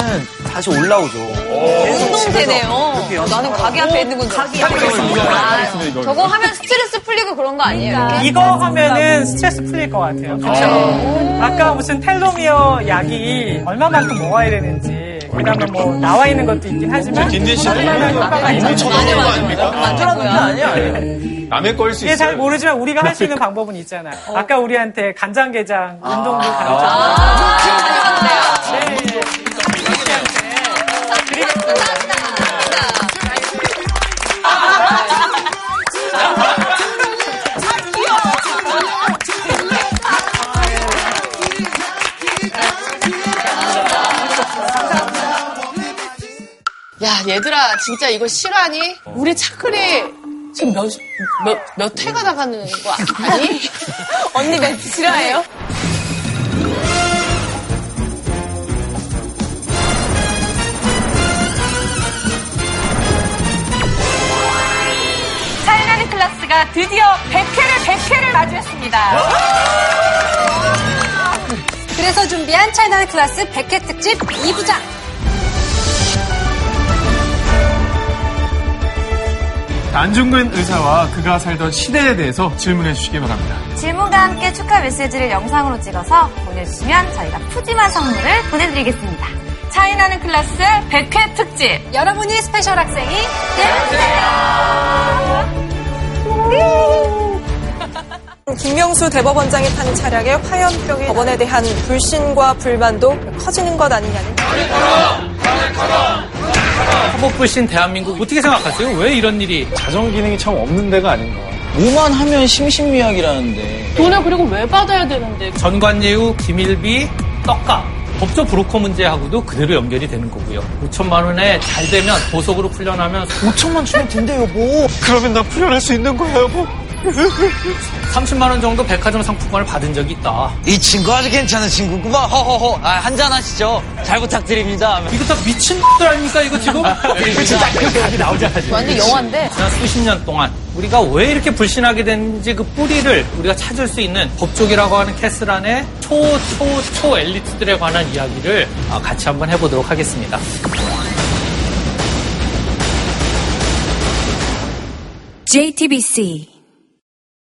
다시 올라오죠. 운동되네요. 나는 가게 앞에 있는 건줄 알았어. 아, 저거 하면 스트레스 풀리고 그런 거 아니에요? 이렇게? 이거 하면은 스트레스 풀릴 것 같아요. 그렇죠? 아까 무슨 텔로미어 약이 얼마만큼 먹어야 되는지 그다음에 뭐 나와 있는 것도 있긴 하지만 딘딘 씨도 있는지 쳐다보는 거 아닙니까? 그런 게 아니야. 남의 거일 수 이게 잘 있어요. 모르지만 우리가 할 수 있는 방법은 있잖아 요. 아까 우리한테 간장게장 운동도 아, 가르쳐주 얘들아, 진짜 이거 실화니? 우리 차클이 지금 몇, 몇, 몇 회가 나가는 거 아니? [LAUGHS] 언니 몇 실화예요? 차이나는 클래스가 드디어 100회를 100회를 맞이했습니다. 그래서 준비한 차이나 클래스 100회 특집 2부작. 안중근 의사와 그가 살던 시대에 대해서 질문해 주시기 바랍니다. 질문과 함께 축하 메시지를 영상으로 찍어서 보내주시면 저희가 푸짐한 선물을 보내드리겠습니다. 차이나는 클래스 100회 특집. 여러분이 special 학생이 김명수 대법원장이 탄 차량에 화염병이 법원에 대한 불신과 불만도 커지는 것 아니냐는 헌법불신 대한민국 어떻게 생각하세요? 왜 이런 일이? 자정 기능이 참 없는 데가 아닌가. 뭐만 하면 심신미약이라는데. 돈을 그리고 왜 받아야 되는데? 전관예우, 김일비, 떡값. 법조 브로커 문제하고도 그대로 연결이 되는 거고요. 5천만 원에 잘 되면 보석으로 풀려나면 5천만 주면 된대요, 뭐. 그러면 나 풀려날 수 있는 거야, 여보? 30만 원 정도 백화점 상품권을 받은 적이 있다. 이 친구 아주 괜찮은 친구구만. 허허허. 아, 한잔 하시죠. 잘 부탁드립니다. 이거 다 미친 들 아닙니까 이거 지금? 진짜 그렇게 나오잖아. 완전 영화인데. 지난 수십 년 동안 우리가 왜 이렇게 불신하게 됐는지 그 뿌리를 우리가 찾을 수 있는 법조기라고 하는 캐슬 안에 초, 초, 초 엘리트들에 관한 이야기를 아, 같이 한번 해보도록 하겠습니다. JTBC